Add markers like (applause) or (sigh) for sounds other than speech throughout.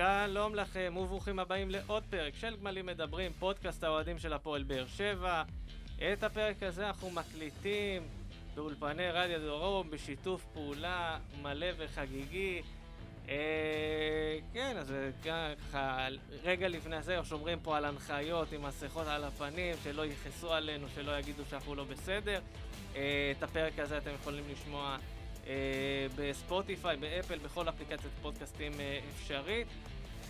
שלום לכם וברוכים הבאים לעוד פרק של גמלים מדברים, פודקאסט האוהדים של הפועל באר שבע. את הפרק הזה אנחנו מקליטים באולפני רדיו דרום בשיתוף פעולה מלא וחגיגי. אה, כן, אז ככה, רגע לפני זה שומרים פה על הנחיות עם מסכות על הפנים, שלא יכעסו עלינו, שלא יגידו שאנחנו לא בסדר. אה, את הפרק הזה אתם יכולים לשמוע בספוטיפיי, באפל, בכל אפליקציית פודקאסטים אה, אפשרית.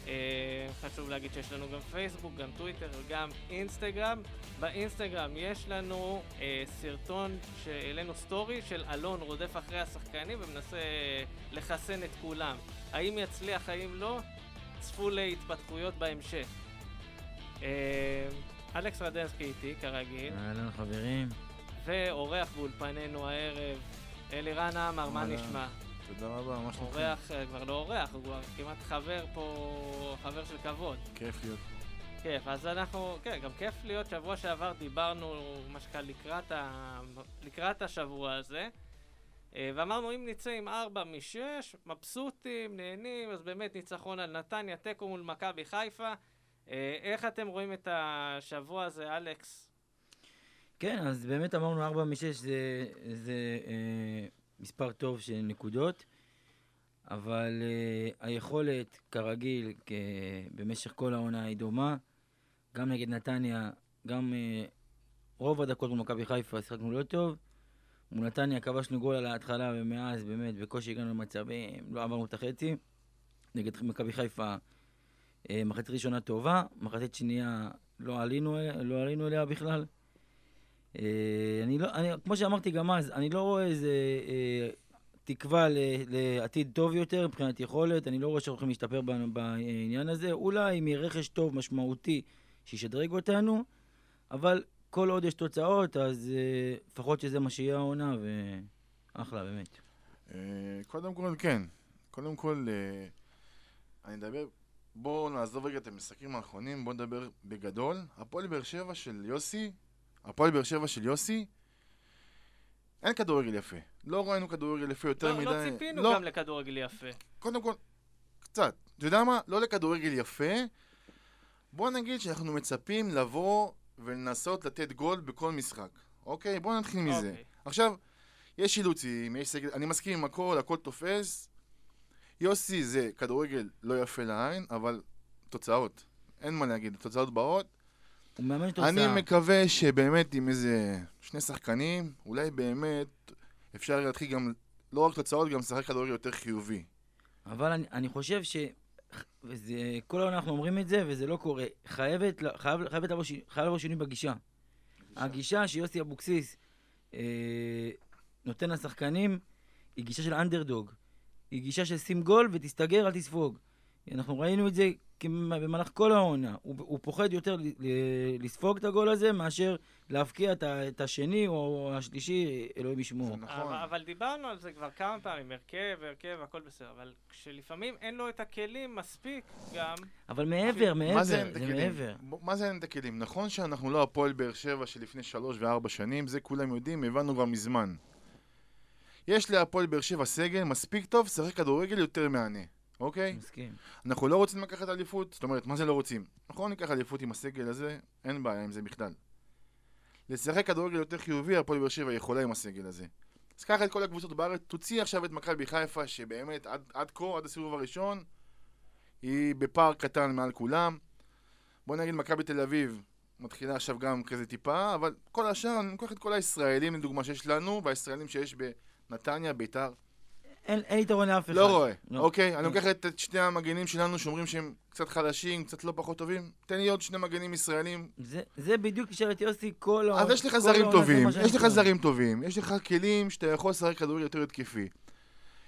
אה, חשוב להגיד שיש לנו גם פייסבוק, גם טוויטר וגם אינסטגרם. באינסטגרם יש לנו אה, סרטון שהעלינו סטורי של אלון רודף אחרי השחקנים ומנסה אה, לחסן את כולם. האם יצליח, האם לא? צפו להתפתחויות בהמשך. אה, אלכס רדנסקי איתי, כרגיל. אהלן חברים. ואורח באולפננו הערב, אלירן עמר, מה נשמע? תודה רבה, מה שלומכם? אורח, אה, כבר לא אורח, הוא כבר כמעט חבר פה, חבר של כבוד. כיף להיות. כיף, אז אנחנו, כן, גם כיף להיות, שבוע שעבר דיברנו, מה שנקרא, לקראת, ה... לקראת השבוע הזה, אה, ואמרנו, אם נצא עם ארבע משש, מבסוטים, נהנים, אז באמת ניצחון על נתניה, תיקו מול מכבי חיפה. אה, איך אתם רואים את השבוע הזה, אלכס? כן, אז באמת אמרנו 4 מ-6 זה, זה אה, מספר טוב של נקודות, אבל אה, היכולת, כרגיל, כ- במשך כל העונה היא דומה. גם נגד נתניה, גם אה, רוב הדקות מול מכבי חיפה שיחקנו לא טוב. מול נתניה כבשנו גול על ההתחלה, ומאז באמת בקושי הגענו למצבים, לא עברנו את החצי. נגד מכבי חיפה, אה, מחצית ראשונה טובה, מחצית שנייה לא עלינו, לא עלינו אליה בכלל. אה, אני לא, אני, כמו שאמרתי גם אז, אני לא רואה איזה אה, תקווה ל, לעתיד טוב יותר מבחינת יכולת, אני לא רואה שאנחנו הולכים להשתפר בעניין הזה, אולי אם יהיה רכש טוב משמעותי שישדרג אותנו, אבל כל עוד יש תוצאות, אז אה, לפחות שזה מה שיהיה העונה, ואחלה, באמת. אה, קודם כל, כן. קודם כל, אה, אני אדבר, בואו נעזוב רגע את המשחקים האחרונים, בואו נדבר בגדול. הפועל באר שבע של יוסי, הפועל באר שבע של יוסי, אין כדורגל יפה. לא ראינו כדורגל יפה יותר לא, מדי. לא ציפינו לא, גם לכדורגל יפה. קודם כל, קצת. אתה יודע מה? לא לכדורגל יפה. בוא נגיד שאנחנו מצפים לבוא ולנסות לתת גול בכל משחק. אוקיי? בוא נתחיל מזה. אוקיי. עכשיו, יש אילוצים, יש סגל, אני מסכים עם הכל, הכל תופס. יוסי זה כדורגל לא יפה לעין, אבל תוצאות. אין מה להגיד, התוצאות באות. הוא מאמן תוצאה. אני מקווה שבאמת עם איזה שני שחקנים, אולי באמת אפשר להתחיל גם, לא רק תוצאות, גם לשחק כדורגל יותר חיובי. אבל אני, אני חושב ש... וזה, כל העונה אנחנו אומרים את זה, וזה לא קורה. חייבת, חייב, חייבת לבוא, חייב לבוא שינוי בגישה. הגישה שיוסי אבוקסיס אה, נותן לשחקנים היא גישה של אנדרדוג. היא גישה של שים גול ותסתגר, אל תספוג. אנחנו ראינו את זה במהלך כל העונה. הוא, הוא פוחד יותר ל, ל, לספוג את הגול הזה מאשר להבקיע את, את השני או השלישי, אלוהים ישמור. זה נכון. אבל, אבל דיברנו על זה כבר כמה פעמים, הרכב, הרכב, הכל בסדר, אבל כשלפעמים אין לו את הכלים מספיק גם, אבל מעבר, מעבר, מה זה, זה? מעבר. מה זה אין את הכלים? נכון שאנחנו לא הפועל באר שבע שלפני שלוש וארבע שנים, זה כולם יודעים, הבנו כבר מזמן. יש להפועל באר שבע סגל מספיק טוב, שחק כדורגל יותר מהנה, אוקיי? מסכים. אנחנו לא רוצים לקחת אליפות, זאת אומרת, מה זה לא רוצים? אנחנו לא ניקח אליפות עם הסגל הזה, אין בעיה עם זה בכלל. לשחק כדורגל יותר חיובי, הפועל באר שבע יכולה עם הסגל הזה. אז קח את כל הקבוצות בארץ, תוציא עכשיו את מכבי חיפה, שבאמת עד, עד כה, עד הסיבוב הראשון, היא בפער קטן מעל כולם. בוא נגיד מכבי תל אביב מתחילה עכשיו גם כזה טיפה, אבל כל השאר, אני לוקח את כל הישראלים לדוגמה שיש לנו, והישראלים שיש בנתניה, ביתר, אין, אין יתרון לאף אחד. לא רואה, לא. אוקיי? אני לא. לוקח את את שני המגנים שלנו שאומרים שהם קצת חלשים, קצת לא פחות טובים. תן לי עוד שני מגנים ישראלים. זה, זה בדיוק שאל את יוסי כל העונה. אז יש לך זרים טובים, יש לך. זרים טובים, יש לך כלים שאתה יכול לשחק כדורגל יותר התקפי.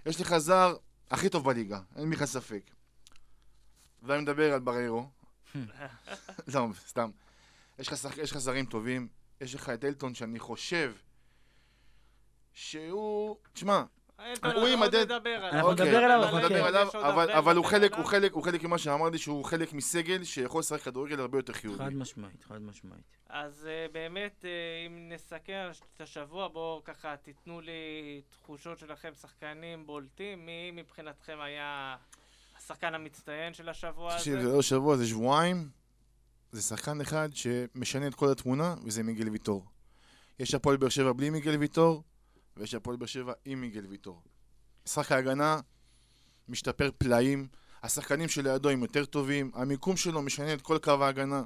יש לך זר הכי טוב בליגה, אין בכלל ספק. ואני מדבר על בריירו. (laughs) לא, סתם. יש לך שחק- יש לך זרים טובים, יש לך את אלטון שאני חושב שהוא... תשמע, הוא יימדד-. אנחנו אוקיי, נדבר עליו, אנחנו אבל נדבר. עליו, אבל- הוא חלק, עליו. הוא חלק, הוא חלק ממה שאמרתי שהוא חלק מסגל שיכול לשחק כדורגל הרבה יותר חיובי. חד משמעית, חד משמעית. אז uh, באמת, uh, אם נסכם את השבוע, בואו ככה תיתנו לי תחושות שלכם, שחקנים בולטים, מי מבחינתכם היה השחקן המצטיין של השבוע תקשיב, הזה. זה לא שבוע, זה שבועיים. זה שחקן אחד שמשנה את כל התמונה, וזה מיגל ויטור. יש הפועל באר שבע בלי מיגל ויטור, ויש הפועל באר שבע עם מיגל ויטור. משחק ההגנה משתפר פלאים, השחקנים שלידו הם יותר טובים, המיקום שלו משנה את כל קו ההגנה.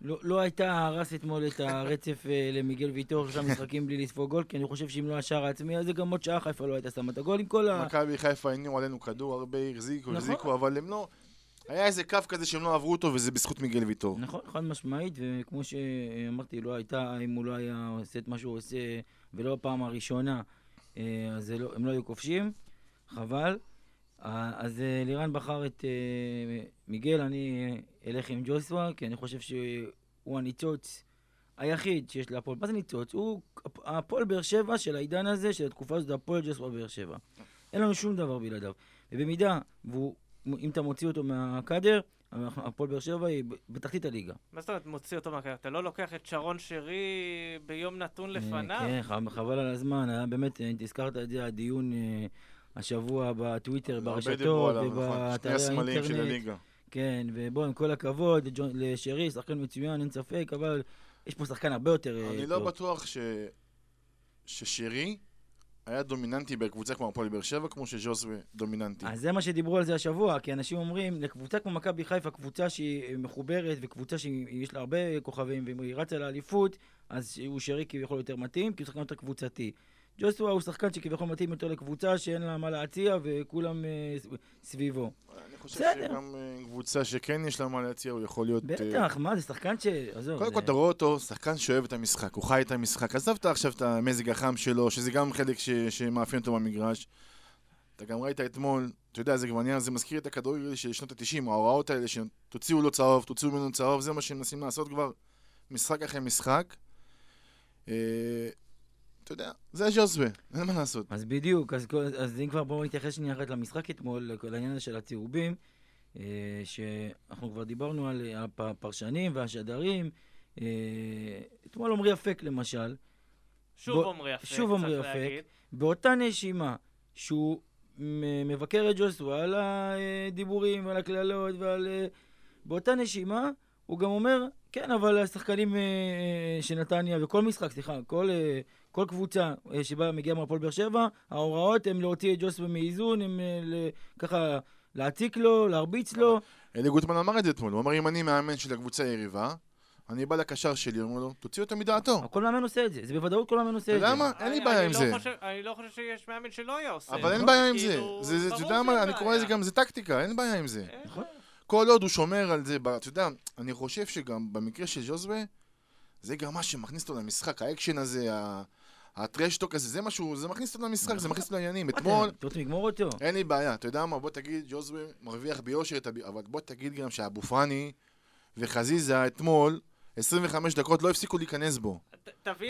לא, לא הייתה הרס אתמול את הרצף אה, למיגל ויטור, שלושה משחקים בלי לספוג גול, כי אני חושב שאם לא השער העצמי, אז זה גם עוד שעה חיפה לא הייתה שמה את הגול עם כל ה... מכבי חיפה הניעו עלינו כדור הרבה, החזיקו, נכון. החזיקו, אבל הם לא... היה איזה קו כזה שהם לא עברו אותו, וזה בזכות מיגל ויטור. נכון, חד משמעית, וכמו שאמרתי, לא הייתה, אם הוא לא היה עושה את מה שהוא עושה, ולא בפעם הראשונה, אה, אז לא, הם לא היו כובשים, חבל. אז אה, לירן בחר את אה, מיגל, אני אלך עם ג'וסווה, כי אני חושב שהוא הניצוץ היחיד שיש להפועל. מה זה ניצוץ? הוא הפועל באר שבע של העידן הזה, של התקופה הזאת, הפועל ג'וסווה באר שבע. אין לנו שום דבר בלעדיו. ובמידה, והוא, אם אתה מוציא אותו מהקאדר, הפועל באר שבע היא בתחתית הליגה. מה זאת אומרת מוציא אותו מהקריירה? אתה לא לוקח את שרון שרי ביום נתון לפניו? כן, חבל על הזמן, היה באמת, אה, הזכרת את זה, הדיון אה, השבוע בטוויטר, ברשתות נכון. ובאתרי של האינטרנט. כן, ובוא, עם כל הכבוד, לשרי, שחקן מצוין, אין ספק, אבל יש פה שחקן הרבה יותר אה, אני טוב. לא בטוח ש... היה דומיננטי בקבוצה כמו הפועל באר שבע, כמו שז'וזווה דומיננטי. אז זה מה שדיברו על זה השבוע, כי אנשים אומרים, לקבוצה כמו מכבי חיפה, קבוצה שהיא מחוברת, וקבוצה שיש לה הרבה כוכבים, ואם היא רצה לאליפות, אז הוא שרי כביכול יותר מתאים, כי הוא שחקן יותר קבוצתי. ג'וסווה הוא שחקן שכביכול מתאים יותר לקבוצה שאין לה מה להציע, וכולם אה, סביבו. אני חושב. שגם אה, קבוצה שכן יש לה מה להציע, הוא יכול להיות... אה, בטח, מה, זה שחקן ש... עזוב. קודם כל אתה רואה אותו, שחקן שאוהב את המשחק, הוא חי את המשחק. עזוב אתה עכשיו את המזג החם שלו, שזה גם חלק. שמאפיין אותו במגרש. אתה גם ראית אתמול, אתה יודע, זה כבר נהיה, זה מזכיר את הכדורגל של שנות ה-90, ההוראות האלה שתוציאו לו צהוב, תוציאו ממנו צהוב, זה מה שהם מנסים לעשות כבר משחק אחרי משחק. אתה יודע, זה ז'וזווה, אין מה לעשות. אז בדיוק, אז, אז אם כבר בואו נתייחס שנייה אחת למשחק אתמול, לכל העניין הזה של הצהובים, אה, שאנחנו כבר דיברנו על אה, הפ- הפרשנים והשדרים. אה, אתמול עמרי אפק למשל, שוב בוא- עמרי אפק, שוב עמרי צריך אפק. להגיד. באותה נשימה שהוא מבקר את ג'וסווה על הדיבורים ועל הקללות ועל... אה, באותה נשימה הוא גם אומר, כן, אבל השחקנים אה, אה, של נתניה, וכל משחק, סליחה, כל, אה, כל קבוצה אה, שבה מגיעה מהפועל באר שבע, ההוראות הן להוציא את ג'וסווה מאיזון, הן אה, ככה להציק לו, להרביץ לו. אלי גוטמן אמר את זה אתמול, הוא אמר אם אני מאמן של הקבוצה היריבה, אני בא לקשר שלי, אומר לו, תוציא אותו מדעתו. כל מאמן עושה את זה, זה בוודאות כל מאמן עושה את אתה זה. יודע מה? אין לי אני- בעיה אני עם לא זה. אני לא חושב שיש מאמן שלא היה עושה אבל. אין בעיה עם זה. כאילו, אתה יודע מה, אני קורא לזה. גם, זה טקטיקה, אין בעיה עם זה. נכון. כל עוד הוא שומר על זה, אתה יודע, אני חושב שגם במקרה של ז'וזואה, זה גם מה שמכניס אותו למשחק, האקשן הזה, ה trash talk הזה, זה משהו, זה מכניס אותו למשחק, זה מכניס אותו לעניינים. מה, אתמול, אתם רוצים לגמור אותו? אין לי בעיה, אתה יודע מה, בוא תגיד, ג'וזווה מרוויח ביושר את הב... אבל בוא תגיד גם שאבו פאני וחזיזה אתמול, 25 דקות לא הפסיקו להיכנס בו.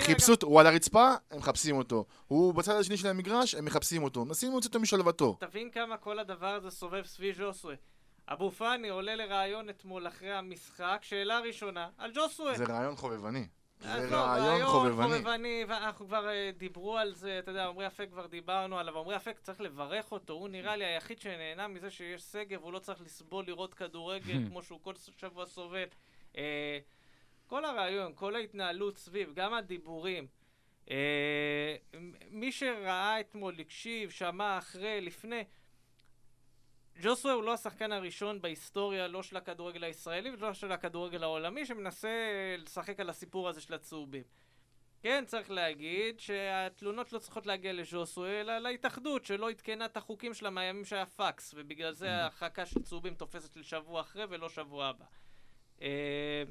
חיפשו אותו, הוא על הרצפה, הם מחפשים אותו. הוא בצד השני של המגרש, הם מחפשים אותו. מנסים להוציא אותו משלוותו. תבין כמה כל הדבר הזה סובב סביב ז'וסווה. אבו פאני עולה לראיון אתמול אחרי המשחק, שאלה ראשונה, על ג'וסווה. זה רעיון חובבני. זה רעיון חובבני. חובבני, ואנחנו כבר אה, דיברו על זה, אתה יודע, עמרי אפק כבר דיברנו עליו, עמרי אפק צריך לברך אותו, הוא נראה לי היחיד שנהנה מזה שיש סגר, והוא לא צריך לסבול לראות כדורגל (laughs) כמו שהוא כל שבוע סובל. אה, כל הרעיון, כל ההתנהלות סביב, גם הדיבורים. אה, מי שראה אתמול, הקשיב, שמע אחרי, לפני, ג'וסווה הוא לא השחקן הראשון בהיסטוריה, לא של הכדורגל הישראלי ולא של הכדורגל העולמי, שמנסה לשחק על הסיפור הזה של הצהובים. כן, צריך להגיד שהתלונות לא צריכות להגיע לז'וסווה, אלא להתאחדות, שלא עדכנה את החוקים שלה מהימים שהיה פקס, ובגלל זה ההרחקה של צהובים תופסת לשבוע אחרי ולא שבוע הבא. אה,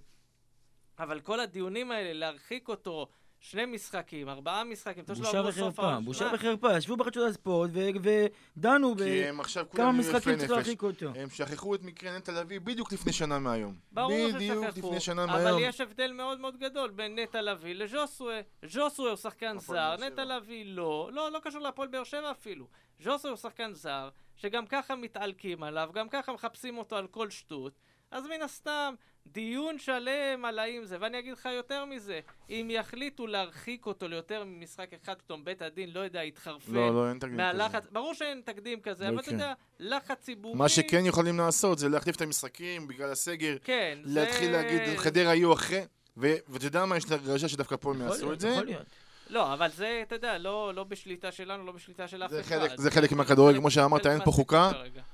אבל כל הדיונים האלה, להרחיק אותו שני משחקים, ארבעה משחקים, אתה בושה וחרפה. בושה וחרפה. ישבו בחדשות הספורט ו- ודנו ב... כי הם עכשיו כמה כולם יהיו משחקים צריך. להרחיק אותו. הם שכחו את מקרה נטע לביא בדיוק לפני שנה מהיום. ברור בדיוק ששכחו, לפני שנה אבל מהיום. יש הבדל מאוד מאוד גדול בין נטע לביא לז'וסווה. ז'וסווה הוא שחקן זר, נטע. לביא לא, לא, לא קשור להפועל באר שבע אפילו. ז'וסווה הוא שחקן זר, שגם ככה מתעלקים עליו, גם ככה מחפשים אותו על כל שטות, אז מן הסתם, דיון שלם על האם זה, ואני אגיד לך יותר מזה, אם יחליטו להרחיק אותו ליותר ממשחק אחד, פתאום בית הדין, לא יודע, יתחרפן. לא, לא, אין תקדים כזה. מהלחץ, ברור שאין תקדים כזה, לא אבל אתה. יודע, לחץ ציבורי... מה שכן יכולים לעשות זה להחליף את המשחקים בגלל הסגר, כן, להתחיל להגיד, חדרה יהיו אחרי, ו- ואתה יודע מה, יש לי הרגשה שדווקא פה הם יעשו להיות, את זה. יכול להיות. לא, אבל זה, אתה יודע, לא, לא בשליטה שלנו, לא בשליטה של אף זה אחד. זה חלק מהכדורגל, כמו שאמרת, אין פה חוקה.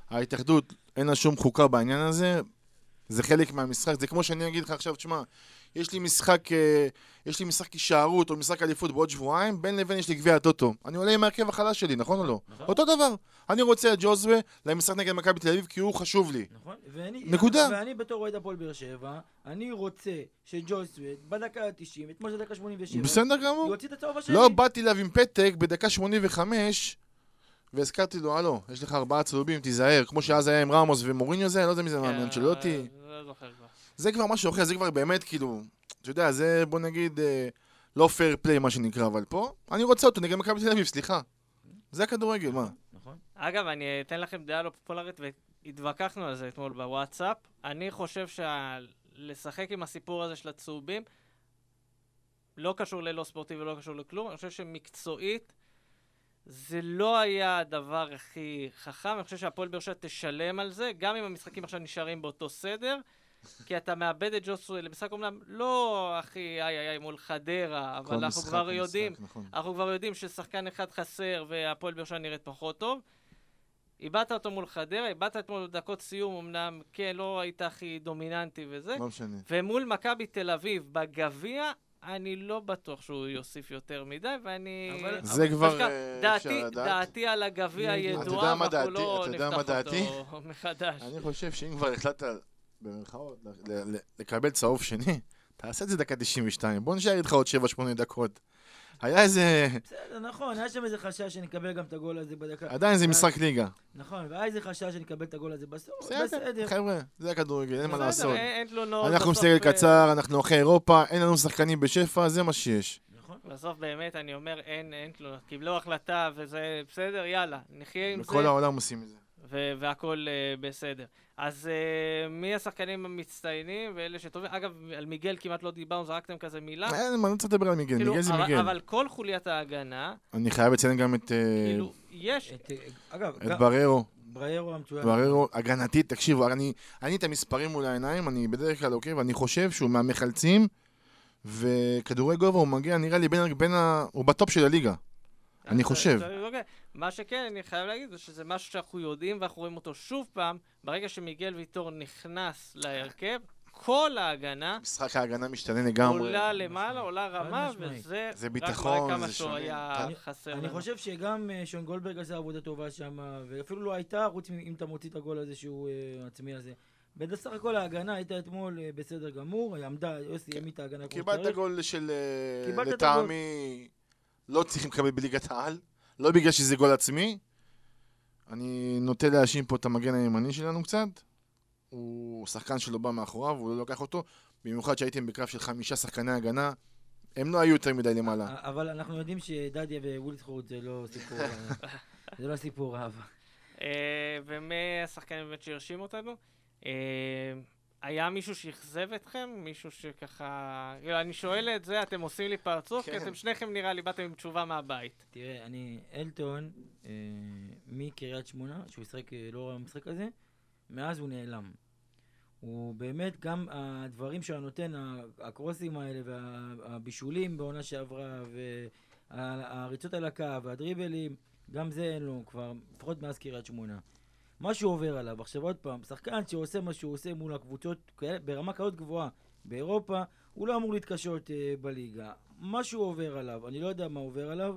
ההתאחדות, אין לה שום חוקה בעניין הזה, זה חלק מהמשחק, זה כמו שאני אגיד לך עכשיו, תשמע, יש לי משחק, אה, יש לי משחק הישארות או משחק אליפות בעוד שבועיים, בין לבין יש לי גביע הטוטו. אני עולה עם ההרכב החלש שלי, נכון או לא? נכון. אותו דבר. אני רוצה את ג'וזווה למשחק נגד מכבי תל אביב כי הוא חשוב לי. נכון, ואני, נקודה. ואני בתור אוהד הפועל באר שבע, אני רוצה שג'ויסוויד בדקה ה-90, אתמול זה דקה 87, בסדר גמור. יוציא את הצהוב השני. לא באתי אליו עם פתק בדקה 85 והזכרתי לו, הלו, יש לך ארבעה צהובים, תיזהר, כמו שאז היה עם רמוס ומוריניו זה, אני לא יודע מי זה מאמן של אותי. לא זוכר כבר. זה כבר משהו אחר, זה כבר באמת כאילו, אתה יודע, זה בוא נגיד אה, לא פייר פליי מה שנקרא, אבל פה, אני רוצה אותו נגד מכבי תל אביב, סליחה. זה הכדורגל, מה? נכון. אגב, אני אתן לכם דעה לא פופולרית, והתווכחנו על זה אתמול בוואטסאפ. אני חושב שלשחק עם הסיפור הזה של הצהובים, לא קשור ללא ספורטיבי ולא קשור לכלום. אני חושב שמקצועית, זה לא היה הדבר הכי חכם. אני חושב שהפועל באר שבע תשלם על זה, גם אם המשחקים עכשיו נשארים באותו סדר. כי אתה מאבד את ג'וסוי למשחק אומנם לא הכי איי איי איי מול חדרה, אבל אנחנו משחק כבר הוא יודעים משחק, נכון. אנחנו כבר יודעים ששחקן אחד חסר והפועל באר שבע נראית פחות טוב. איבדת אותו מול חדרה, איבדת אתמול דקות סיום, אמנם כן, לא היית הכי דומיננטי וזה. לא משנה. ומול מכבי תל אביב בגביע, אני לא בטוח שהוא יוסיף יותר מדי, ואני... אבל- זה כבר דווקא אה, דעתי, אפשר לדעת. דעתי על הגביע ידועה, ואנחנו דעתי? לא אתה יודע מה נפתח דעתי? אותו מחדש. אני חושב שאם כבר החלטת, במרכאות, ל- לקבל צהוב שני, תעשה את זה דקה 92. בוא נשאר איתך עוד 7-8 דקות. היה איזה... בסדר, נכון, היה שם איזה חשש שנקבל גם את הגול הזה בדקה. עדיין זה משחק ליגה. נכון, והיה איזה חשש שנקבל את הגול הזה בסוף. בסדר, בסדר. חבר'ה, זה הכדורגל, אין מה לעשות. אין תלונות. אנחנו סגל אה, קצר, אנחנו אחרי אירופה, אין לנו שחקנים בשפע, זה מה שיש. נכון. בסוף באמת, אני אומר, אין, אין תלונות. קיבלו החלטה וזה בסדר, יאללה, נחיה עם זה. בכל העולם עושים את זה. ו- והכל uh, בסדר. אז uh, מי השחקנים המצטיינים ואלה שטובים? אגב, על מיגל כמעט לא דיברנו, זרקתם כזה מילה. אין, מה, אני לא צריך לדבר על מיגל, כאילו, מיגל זה אבל, מיגל. אבל כל חוליית ההגנה, אני חייב לציין גם את אה, כאילו, יש... את, אה, אגב, את גם- בררו. בריירו המצוין. בררו, הגנתית, תקשיבו, אני אני את המספרים מול העיניים, אני בדרך כלל עוקב, אני חושב שהוא מהמחלצים, וכדורי גובה הוא מגיע, נראה לי בין, בין ה... הוא בטופ של הליגה. אני חושב. אוקיי. מה שכן, אני חייב להגיד, זה שזה משהו שאנחנו יודעים ואנחנו רואים אותו שוב פעם, ברגע שמיגל ויטור נכנס להרכב, כל ההגנה משחק ההגנה משתנה לגמרי. עולה למעלה, עולה רמה. וזה זה רק ביטחון, מראה כמה זה שהוא שונה. היה אני- חסר אני. חושב שגם אה, שון גולדברג עשה עבודה טובה שם, ואפילו לא הייתה, חוץ אם אתה מוציא את הגול הזה שהוא אה, עצמי הזה. בסך הכל ההגנה הייתה אתמול אה, בסדר גמור, היא עמדה, יוסי העמיד את ההגנה כמו קיבלת שצריך. גול של... קיבלת לטעמי, לא צריכים לקבל בליגת העל. לא בגלל שזה גול עצמי. אני נוטה להאשים פה את המגן הימני שלנו קצת. הוא שחקן שלא בא מאחוריו, הוא לא לקח אותו. במיוחד שהייתם בקרב של חמישה שחקני הגנה. הם לא היו יותר מדי למעלה. אבל אנחנו יודעים שדדיה ווילסחורד זה לא סיפור, אה, (laughs) זה לא סיפור אהבה. אה, ומי השחקנים באמת שהרשימו אותנו? היה מישהו שאכזב אתכם? מישהו שככה... כאילו, אני שואל את זה, אתם עושים לי פרצוף, כי כן. אתם שניכם נראה לי באתם עם תשובה מהבית. תראה, אני, אלטון, אה, מקריית שמונה, שהוא ישחק אה, לא רע במשחק הזה, מאז הוא נעלם. הוא באמת, גם הדברים שהוא נותן, הקרוסים האלה והבישולים בעונה שעברה, והריצות על הקו והדריבלים, גם זה אין לו כבר, לפחות מאז קריית שמונה. משהו עובר עליו. עכשיו עוד פעם, שחקן שעושה מה שהוא עושה מול הקבוצות ברמה כזאת גבוהה באירופה, הוא לא אמור להתקשות אה, בליגה. משהו עובר עליו, אני לא יודע מה עובר עליו.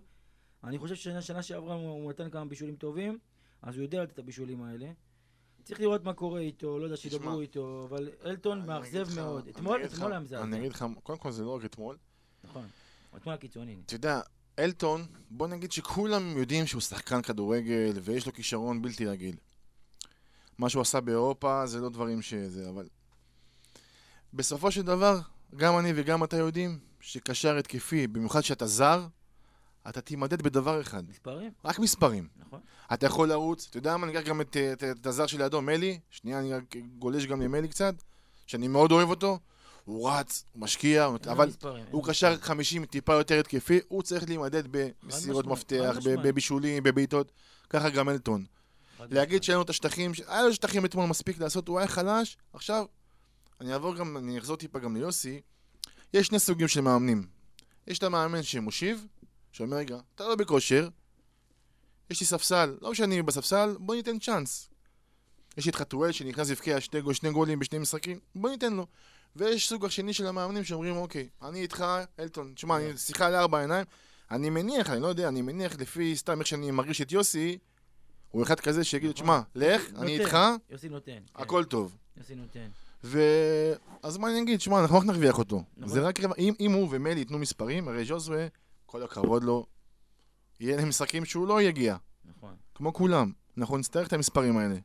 אני חושב ששנה שנה שעברה הוא, נתן כמה בישולים טובים, אז הוא יודע לתת את הבישולים האלה. צריך לראות מה קורה איתו, לא יודע שידברו איתו, אבל אלטון מאכזב מאוד. אתמול, אתמול היה מזעזע. אני אגיד לך, קודם כל זה לא רק אתמול. נכון. אתמול הקיצוני. אתה יודע, אלטון, בוא נגיד שכולם יודעים שהוא שחקן כדורגל ויש לו כישרון בלתי רגיל. מה שהוא עשה באירופה זה לא דברים שזה, אבל... בסופו של דבר, גם אני וגם אתה יודעים שקשר התקפי, במיוחד שאתה זר, אתה תימדד בדבר אחד, מספרים? רק מספרים. נכון. אתה יכול לרוץ, אתה יודע מה, אני אקח גם את, את, את הזר שלידו, מלי, שנייה, אני רק גולש גם למלי קצת. שאני מאוד אוהב אותו, הוא רץ, הוא משקיע, אבל מספרים, הוא קשר מספרים. 50 טיפה יותר התקפי, הוא צריך להימדד במסירות מפתח, בבישולים, בבעיטות, ככה גם אלטון. להגיד. שאין לו את השטחים, היה לו שטחים אתמול מספיק לעשות, הוא היה חלש, עכשיו, אני אעבור גם, אני אחזור טיפה גם ליוסי, יש שני סוגים של מאמנים. יש את המאמן שמושיב, שאומר, רגע, אתה לא בכושר, יש לי ספסל, לא משנה בספסל, בוא ניתן צ'אנס. יש לי את חתואל שנכנס והבקיע שני, גול- שני גולים בשני משחקים, בוא ניתן לו. ויש סוג השני של המאמנים שאומרים, אוקיי, אני איתך, אלטון, תשמע, אני שיחה לארבע עיניים, אני מניח, אני לא יודע, אני מניח לפי סתם איך שאני מרגיש את יוסי, הוא אחד כזה שיגיד, נכון. תשמע, לך, נותן. אני איתך, יוסי נותן. כן, הכל טוב. יוסי נותן. ו... אז מה אני אגיד? שמע, אנחנו רק נרוויח אותו. נכון. זה רק... רבע- אם, הוא ומלי ייתנו מספרים, הרי ז'וזווה, כל הכבוד לו, יהיה להם משחקים שהוא לא יגיע, נכון. כמו כולם. אנחנו נצטרך את המספרים האלה.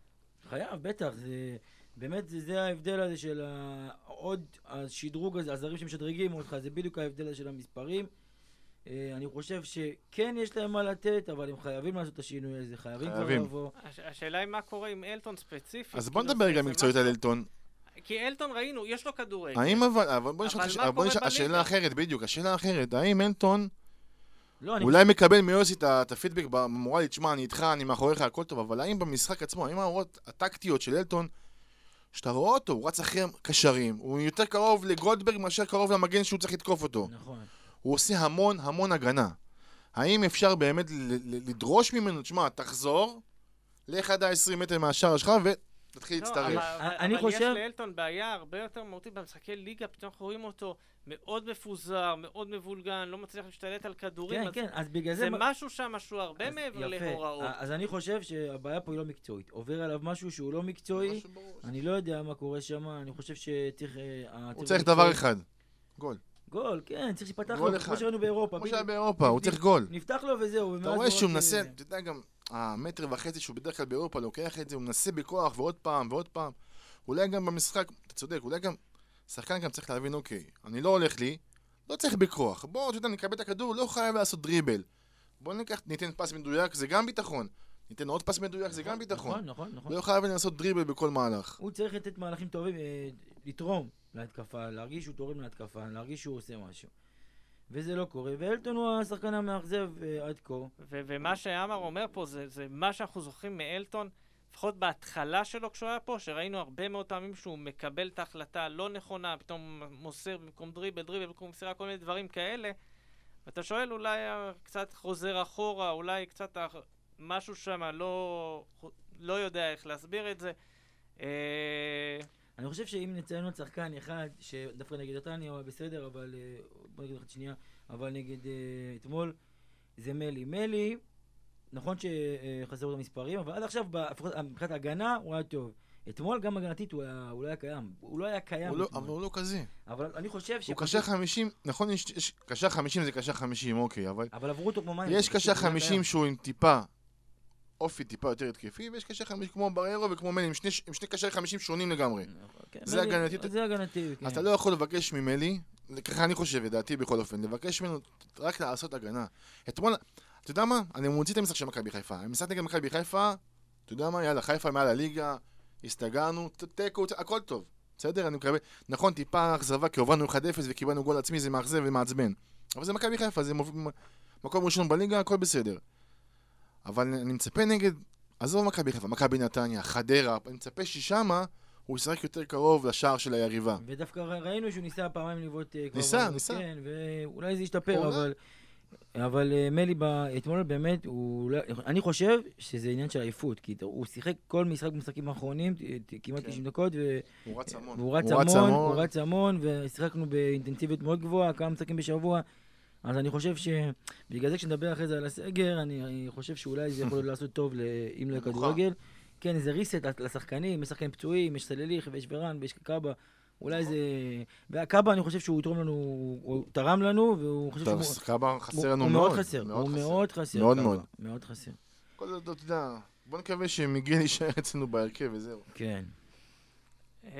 חייב, בטח, זה... באמת זה, זה ההבדל הזה של ה... עוד השדרוג הזה, הזרים שמשדרגים אותך, זה בדיוק ההבדל הזה של המספרים. אה, אני חושב שכן יש להם מה לתת, אבל הם חייבים לעשות את השינוי הזה, חייבים כבר. לבוא. הש- השאלה היא מה קורה עם אלטון ספציפית. אז בוא כאילו, נדבר גם מקצועית על אלטון. כי אלטון ראינו, יש לו כדורגל. האם אבל... אבל בוא נשאל אבל אותך. השאלה? אחרת, בדיוק, השאלה אחרת. האם אלטון לא, אני אולי מקבל מיוסי את הפידבק במורלי, תשמע, אני איתך, אני מאחוריך, הכל טוב, אבל האם במשחק עצמו, האם ההוראות הטקטיות של אלטון, שאתה רואה אותו, הוא רץ אחרי קשרים, הוא יותר קרוב לגולדברג מאשר קרוב למגן שהוא צריך לתקוף אותו. נכון. הוא עושה המון המון הגנה. האם אפשר באמת לדרוש ממנו, תשמע, תחזור, לך עד ה-20 מטר מהשער שלך ותתחיל לא, להצטרף. אבל- אני אבל יש חושב- לאלטון בעיה הרבה יותר מהותית במשחקי ליגה, פתאום אנחנו רואים אותו מאוד מפוזר, מאוד מבולגן, לא מצליח להשתלט על כדורים. כן, כן, אז בגלל זה... זה משהו שם שהוא הרבה מעבר. להוראות. אז אני חושב שהבעיה פה היא לא מקצועית. עובר עליו משהו שהוא לא מקצועי. אני לא יודע מה קורה שם, אני חושב שצריך... אה, הוא צריך דבר אחד, גול. גול, כן, צריך שיפתח לו. כמו שראינו באירופה. כמו. שהיה באירופה, הוא צריך גול. נפתח לו וזהו. אתה רואה הוא שהוא רק, מנסה, אה, אתה יודע גם, המטר וחצי שהוא בדרך כלל באירופה לוקח את זה, הוא מנסה בכוח ועוד פעם ועוד פעם. אולי גם במשחק, אתה צודק, אולי גם, שחקן גם צריך להבין, אוקיי, אני לא הולך לי, לא צריך בכוח. בוא, אתה יודע, נקבל את הכדור, לא חייב לעשות דריבל. בוא ניקח, ניתן פס מדויק, זה גם ביטחון. ניתן עוד פס מדויק, זה גם ביטחון. נכון, נכון, נכון. לא חייב לעשות דריבל בכל מהלך. הוא צריך לתת מהלכים טובים, אה, לתרום להתקפה, להרגיש שהוא תורם להתקפה, להרגיש שהוא עושה משהו. וזה לא קורה, ואלטון הוא השחקן המאכזב אה, עד כה. ו- ומה שעמר אומר פה זה, זה מה שאנחנו זוכרים מאלטון, לפחות בהתחלה שלו כשהוא היה פה, שראינו הרבה מאוד פעמים שהוא מקבל את ההחלטה הלא נכונה, פתאום מוסר במקום דריבל, דריבל במקום מסירה, כל מיני דברים כאלה. ואתה שואל אולי קצת חוזר אחורה, אולי קצת ה- משהו שם לא, לא יודע איך להסביר את זה. אה, אני חושב שאם נציין עוד שחקן אחד, שדווקא נגד נתניה הוא היה בסדר, אבל... אה, בוא נגיד לך שנייה, אבל נגד אה, אתמול, זה מלי. מלי, נכון שחסרו לו מספרים, אבל עד עכשיו, מבחינת ההגנה, הוא היה טוב. אתמול גם הגנתית הוא היה- הוא לא היה קיים. הוא לא היה קיים הוא לא-. אבל הוא לא כזה. אבל אני חושב ש... הוא קשר 50, נכון, יש- יש- קשר 50 זה קשר 50, אוקיי, אבל אבל עברו אותו כמו מים. יש קשר הוא לא היה 50 קיים. שהוא עם טיפה, אופי טיפה יותר התקפי, ויש קשר 50 כמו בריירו וכמו מלי, עם שני, עם שני קשרי 50 שונים לגמרי. כן, זה מלי- הגנתי. זה הגנתי, כן. אתה לא יכול לבקש ממלי, ככה אני חושב, לדעתי בכל אופן, לבקש ממנו רק לעשות הגנה. אתמול, אתה יודע מה? אני מוציא את המשחק של מכבי חיפה. אני משחק נגד מכבי חיפה, אתה יודע מה? יאללה, חיפה מעל הליגה, הסתגרנו, תיקו, הכל טוב. בסדר? אני מקווה, נכון, טיפה אכזבה, כי הובלנו 1-0 וקיבלנו גול עצמי, זה מאכזב ומעצבן. אבל זה מכבי חיפה, זה מוב- מקום ראשון בליגה, הכל בסדר. אבל אני מצפה נגד, עזוב מכבי חיפה, מכבי נתניה, חדרה, אני מצפה ששמה הוא ישחק יותר קרוב לשער של היריבה. ודווקא ראינו שהוא ניסה פעמיים לבעוט אה, כבר ניסה, ניסה. כן, ואולי זה ישתפר. אבל... אבל אה, מלי אתמול באמת, הוא... לא- אני חושב שזה עניין של עייפות, כי הוא שיחק כל משחק במשחקים האחרונים, ת- כמעט כן. 90 דקות, ו- הוא רץ המון. והוא רץ המון, הוא רץ המון, ושיחקנו באינטנסיביות מאוד גבוהה, כמה משחקים בשבוע. אז אני חושב שבגלל זה כשנדבר אחרי זה על הסגר, אני, אני חושב שאולי זה יכול לעשות טוב, ל- אם לא. לכדורגל. כן, איזה reset לשחקנים, יש שחקנים פצועים, יש סלליך ויש ורן ויש קאבה. אולי זה... והקאבה, אני חושב שהוא יתרום לנו, הוא תרם לנו, והוא חושב טוב, שהוא... קאבה הוא- חסר לנו הוא מאוד. מאוד חסר, הוא. מאוד חסר. מאוד קאבה, מאוד. מאוד חסר. כל זאת, אתה יודע, בוא נקווה שמיגל יישאר אצלנו בהרכב וזהו. כן. אה,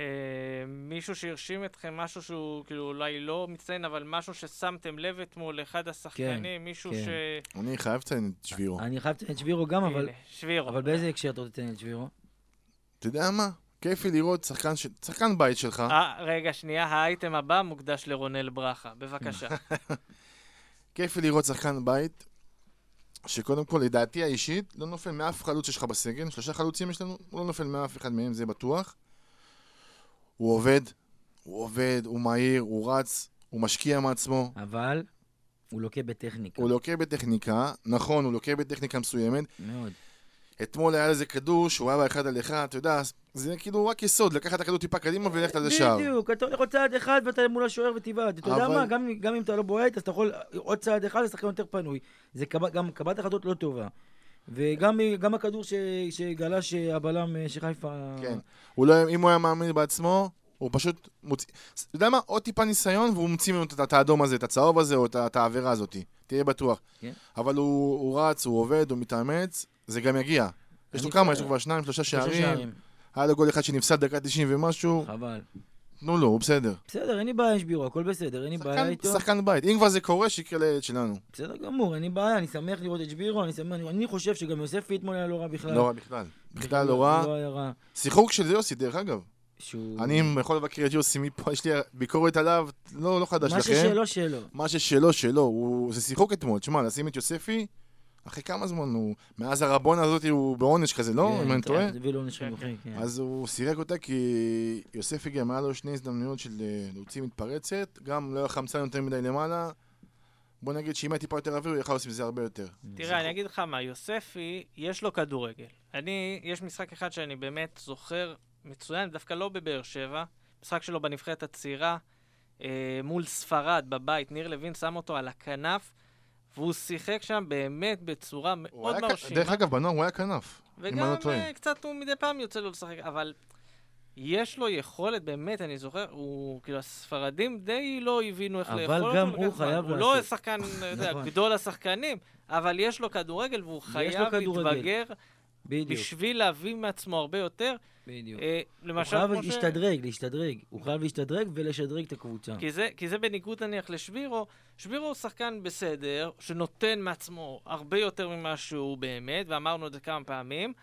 מישהו שהרשים אתכם, משהו שהוא כאילו אולי לא מצטיין, אבל משהו ששמתם לב אתמול לאחד השחקנים, מישהו כן. ש... אני חייב לציין את שבירו. אני חייב לציין את שבירו גם, אבל... שבירו. אבל באיזה הקשר אתה רוצה לציין את שבירו? אתה יודע מה? כיפי לראות שחקן, ש... שחקן בית שלך. אה, רגע, שנייה, האייטם הבא מוקדש לרונל ברכה. בבקשה. (laughs) כיפי לראות שחקן בית, שקודם כל, לדעתי האישית, לא נופל מאף חלוץ שיש לך בסגל. שלושה חלוצים יש לנו, הוא לא נופל מאף אחד מהם, זה בטוח. הוא עובד, הוא עובד, הוא מהיר, הוא רץ, הוא משקיע מעצמו. אבל הוא לוקה בטכניקה. הוא לוקה בטכניקה, נכון, הוא לוקה בטכניקה מסוימת. מאוד. אתמול היה לזה כדור שהוא היה באחד על אחד, אתה יודע, זה כאילו רק יסוד, לקחת את הכדור טיפה קדימה וללכת על זה שער. בדיוק, אתה הולך עוד צעד אחד ואתה מול השוער ותבעט. אתה יודע מה, גם, גם אם אתה לא בועט, אז אתה יכול עוד צעד אחד לשחקן יותר פנוי. זה גם קבלת החלטות לא טובה. וגם גם הכדור ש, שגלש הבלם אה, של חיפה... כן. הוא לא, אם הוא היה מאמין בעצמו, הוא פשוט מוציא... אתה יודע מה? עוד טיפה ניסיון והוא מוציא ממנו את- האדום הזה, את הצהוב הזה או את העבירה הזאת. תהיה בטוח. כן. אבל הוא, הוא רץ, הוא עובד, הוא מתאמץ, זה גם יגיע. יש לו כמה? יש לו כבר שניים, שלושה. שערים. היה לו גול אחד שנפסד דקה 90 ומשהו. חבל. תנו לו, הוא בסדר. בסדר, אין לי בעיה עם שבירו, הכל בסדר, אין לי בעיה איתו. שחקן בית. אם כבר זה קורה, שיקרה לילד שלנו. בסדר גמור, אין לי בעיה, אני שמח לראות את שבירו, אני שמח, אני חושב שגם יוספי אתמול היה לא רע בכלל. לא רע בכלל. בכלל לא רע. לא. שיחוק של יוסי, דרך אגב. שהוא... אני יכול לבקר את יוסי מפה, יש לי ביקורת עליו, לא, לא חדש מה לכם. ששלו, שלו. מה ששלו, שלו. הוא... זה שיחוק אתמול. תשמע, לשים את יוספי, אחרי כמה זמן הוא... מאז הרבונה הזאת הוא בעונש כזה, לא? כן, אם אני טועה? כן, חינוכי, כן. אז הוא סירק אותה כי יוספי גם היה לו שני הזדמנויות של אה, להוציא מתפרצת, גם לא היה חמצן יותר מדי למעלה. בוא נגיד שאם היה טיפה יותר אוויר, הוא יכל לעשות מזה הרבה יותר. תראה, אני אגיד לך מה, יוספי, יש לו כדורגל. אני, יש משחק אחד שאני באמת זוכר מצוין, דווקא לא בבאר שבע, משחק שלו בנבחרת הצעירה, אה, מול ספרד בבית, ניר לוין שם אותו על הכנף, והוא שיחק שם באמת בצורה מאוד מרשימה. דרך אגב, בנוער הוא היה כנף. אם אני וגם לא טועה. אה, קצת הוא מדי פעם יוצא לו לשחק, אבל יש לו יכולת, באמת, אני זוכר, הוא, כאילו, הספרדים די לא הבינו איך אבל לאכול אותו. גם לקח הוא. חייב הוא לא לעשות. שחקן, (laughs) אתה יודע, נכון. גדול השחקנים, אבל יש לו כדורגל והוא חייב. להתבגר בדיוק, בשביל להביא מעצמו הרבה יותר. בדיוק. אה, הוא למשל, חייב כמו ש... להשתדרג, להשתדרג. הוא חייב להשתדרג ולשדרג את הקבוצה. כי זה, כי זה בניגוד נניח לשבירו, שבירו הוא שחקן בסדר, שנותן מעצמו הרבה יותר ממה שהוא באמת, ואמרנו את זה כמה פעמים,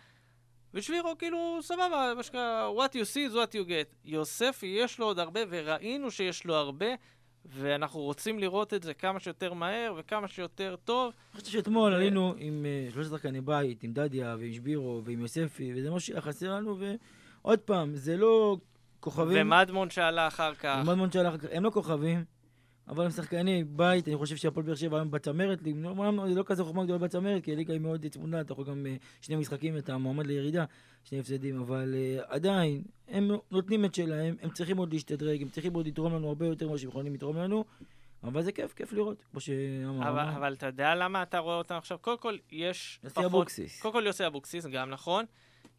ושבירו כאילו, סבבה, מה שנקרא, what you see is what you get. יוספי, יש לו עוד הרבה, וראינו שיש לו הרבה, ואנחנו רוצים לראות את זה כמה שיותר מהר וכמה שיותר טוב. אני חושב שאתמול עלינו עם אה, שלושה שחקני בית, עם דדיה ועם שבירו ועם יוספי, וזה מה שהיה חסר לנו, ועוד פעם, זה לא כוכבים. ומדמון שעלה אחר כך. ומדמון שהלך, הם לא כוכבים, אבל הם שחקני בית, אני חושב שהפועל באר שבע היום בצמרת, אומנם זה לא כזה חוכמה גדולה בצמרת, כי הליגה היא מאוד צמודה, אתה יכול גם אה, שני משחקים אתה מועמד לירידה, שני הפסדים, אבל uh, עדיין, הם נותנים את שלהם, הם צריכים עוד להשתדרג, הם צריכים עוד לתרום לנו הרבה יותר ממה שהם יכולים לתרום לנו, אבל זה כיף, כיף לראות, כמו שאמר. אבל. אבל אתה יודע למה אתה רואה אותם עכשיו? קודם כל, יש יוסי פחות... אבוקסיס. קודם כל יוסי אבוקסיס, גם נכון.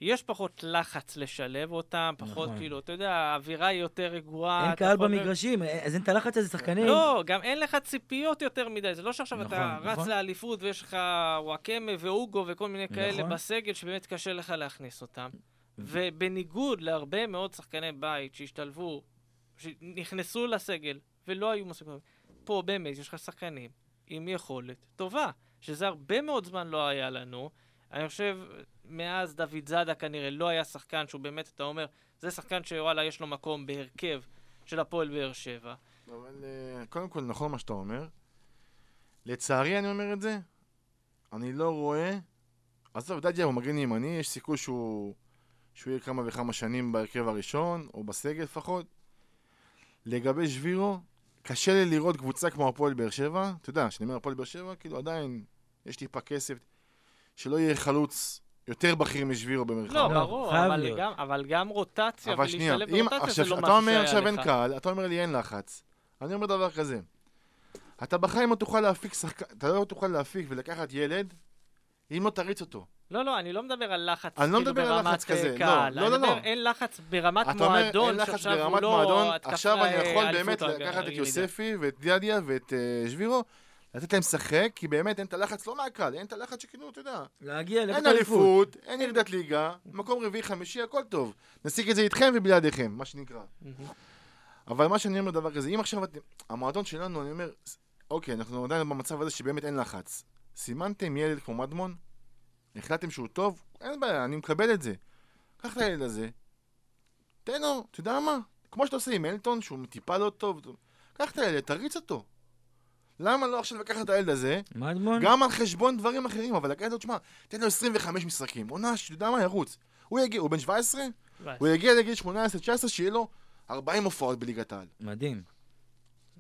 יש פחות לחץ לשלב אותם, פחות נכון. כאילו, אתה יודע, האווירה היא יותר רגועה. אין קהל יכול- במגרשים, אז אין את הלחץ הזה, שחקנים. לא, גם אין לך ציפיות יותר מדי. זה לא שעכשיו אתה נכון, רץ נכון. לאליפות ויש לך וואקמה ואוגו וכל מיני כאלה נכון. בסגל שבאמת קשה לך להכניס אותם. ובניגוד להרבה מאוד שחקני בית שהשתלבו, שנכנסו לסגל ולא היו מספיק... פה באמת יש לך שחקנים עם יכולת טובה, שזה הרבה מאוד זמן לא היה לנו. אני חושב, מאז דוד זאדה כנראה לא היה שחקן שהוא באמת, אתה אומר, זה שחקן שוואלה יש לו מקום בהרכב של הפועל באר שבע. אבל אה, קודם כל, נכון מה שאתה אומר. לצערי אני אומר את זה, אני לא רואה... עזוב, דדיה הוא מגן ימני, יש סיכוי שהוא... שהוא יהיה כמה וכמה שנים בהרכב הראשון, או בסגל לפחות. לגבי שבירו, קשה לי לראות קבוצה כמו הפועל באר שבע. אתה יודע, כשאני אומר הפועל באר שבע, כאילו עדיין יש טיפה כסף. שלא יהיה חלוץ יותר בכיר משבירו במרחב. לא, לא, ברור, חייב אבל להיות. גם, אבל גם רוטציה אבל שנייה, ולהשתלב אם ברוטציה עכשיו, זה לא אתה משהו אומר שהיה עכשיו אין לך. קהל, אתה אומר לי אין לחץ. אני אומר דבר כזה, אתה בחיים לא תוכל להפיק שחקן, אתה לא תוכל להפיק ולקחת ילד אם לא תריץ אותו. לא, לא, אני לא מדבר על לחץ אני לא כאילו מדבר על ברמת לחץ כזה, אה, לא, קהל. לא, אני לא, מדבר, לא. אין לחץ ברמת אתה אומר מועדון, אין לחץ שעכשיו הוא ברמת לא מועדון, התקפה, עכשיו אני יכול באמת אליפות לקחת את הירידה. יוספי ואת דדיה ואת אה, שבירו, לתת להם לשחק, כי באמת אין את הלחץ, לא מהקהל, אין את הלחץ שכאילו, אתה יודע. להגיע, לקחת אליפות. אין ירידת ליגה, מקום רביעי, חמישי, הכל טוב. נשיג את זה איתכם ובלעדיכם, מה שנקרא. אבל מה שאני אומר דבר כזה, אם עכשיו אתם, המועדון שלנו, אני אומר, אוקיי, אנחנו עדיין במצב הזה שבאמת אין לחץ. סימנתם ילד כמו מדמון, החלטתם שהוא טוב, אין בעיה, אני מקבל את זה. קח את הילד הזה, תן לו, אתה יודע מה? כמו שאתה עושה עם אלטון, שהוא טיפה לא טוב, קח את הילד, תריץ אותו. למה לא עכשיו לקחת את הילד הזה, מדמון? גם על חשבון דברים אחרים, אבל לקחת אותו, שמע, תן לו 25 משחקים, עונה, שאתה יודע מה, ירוץ. הוא יגיע, הוא בן 17? הוא יגיע לגיל 18-19, שיהיה לו 40 הופעות בליגת העל. מדהים.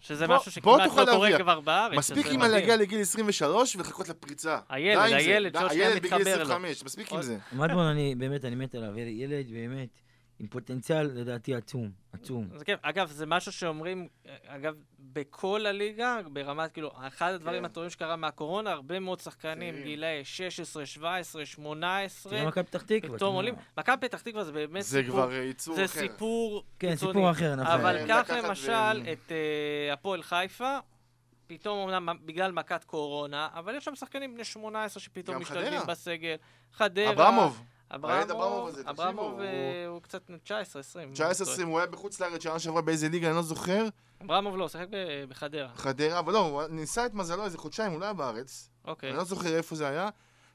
שזה בוא- משהו שכמעט לא קורה. כבר בארץ. מספיק עם. להגיע לגיל 23 ולחכות לפריצה. הילד. הילד, שעוד שנייה הילד בגיל מתחבר לו. 25, מספיק עם זה. מדמון, אני באמת, אני מת עליו. ילד באמת עם פוטנציאל, לדעתי, עצום. עצום. זה כיף. אגב, זה משהו שאומרים, אגב, בכל הליגה, ברמת, כאילו, אחד הדברים כן. הטובים שקרה מהקורונה, הרבה מאוד שחקנים, כן. גילאי 16, 17, 18, תראה מכבי פתח תקווה. פתאום. עולים. מכבי פתח תקווה זה באמת זה סיפור. כבר ייצור זה אחר. סיפור כן, קיצוני. סיפור אחר, נכון. אבל כן, קח למשל ו- את אה, הפועל חיפה, פתאום אמנם בגלל מכת קורונה, אבל יש שם שחקנים בני 18 שפתאום גם משתלבים חדרה. בסגל. חדרה. אברמוב, אברמוב הוא- אה, הוא קצת 19, 20. 19-20, הוא היה בחוץ לארץ שנה שעברה באיזה ליגה, אני לא זוכר. אברמוב לא, הוא שיחק בחדרה. חדרה, אבל לא, הוא ניסה את מזלו איזה חודשיים, הוא לא היה בארץ. אוקיי. אני לא זוכר איפה זה היה.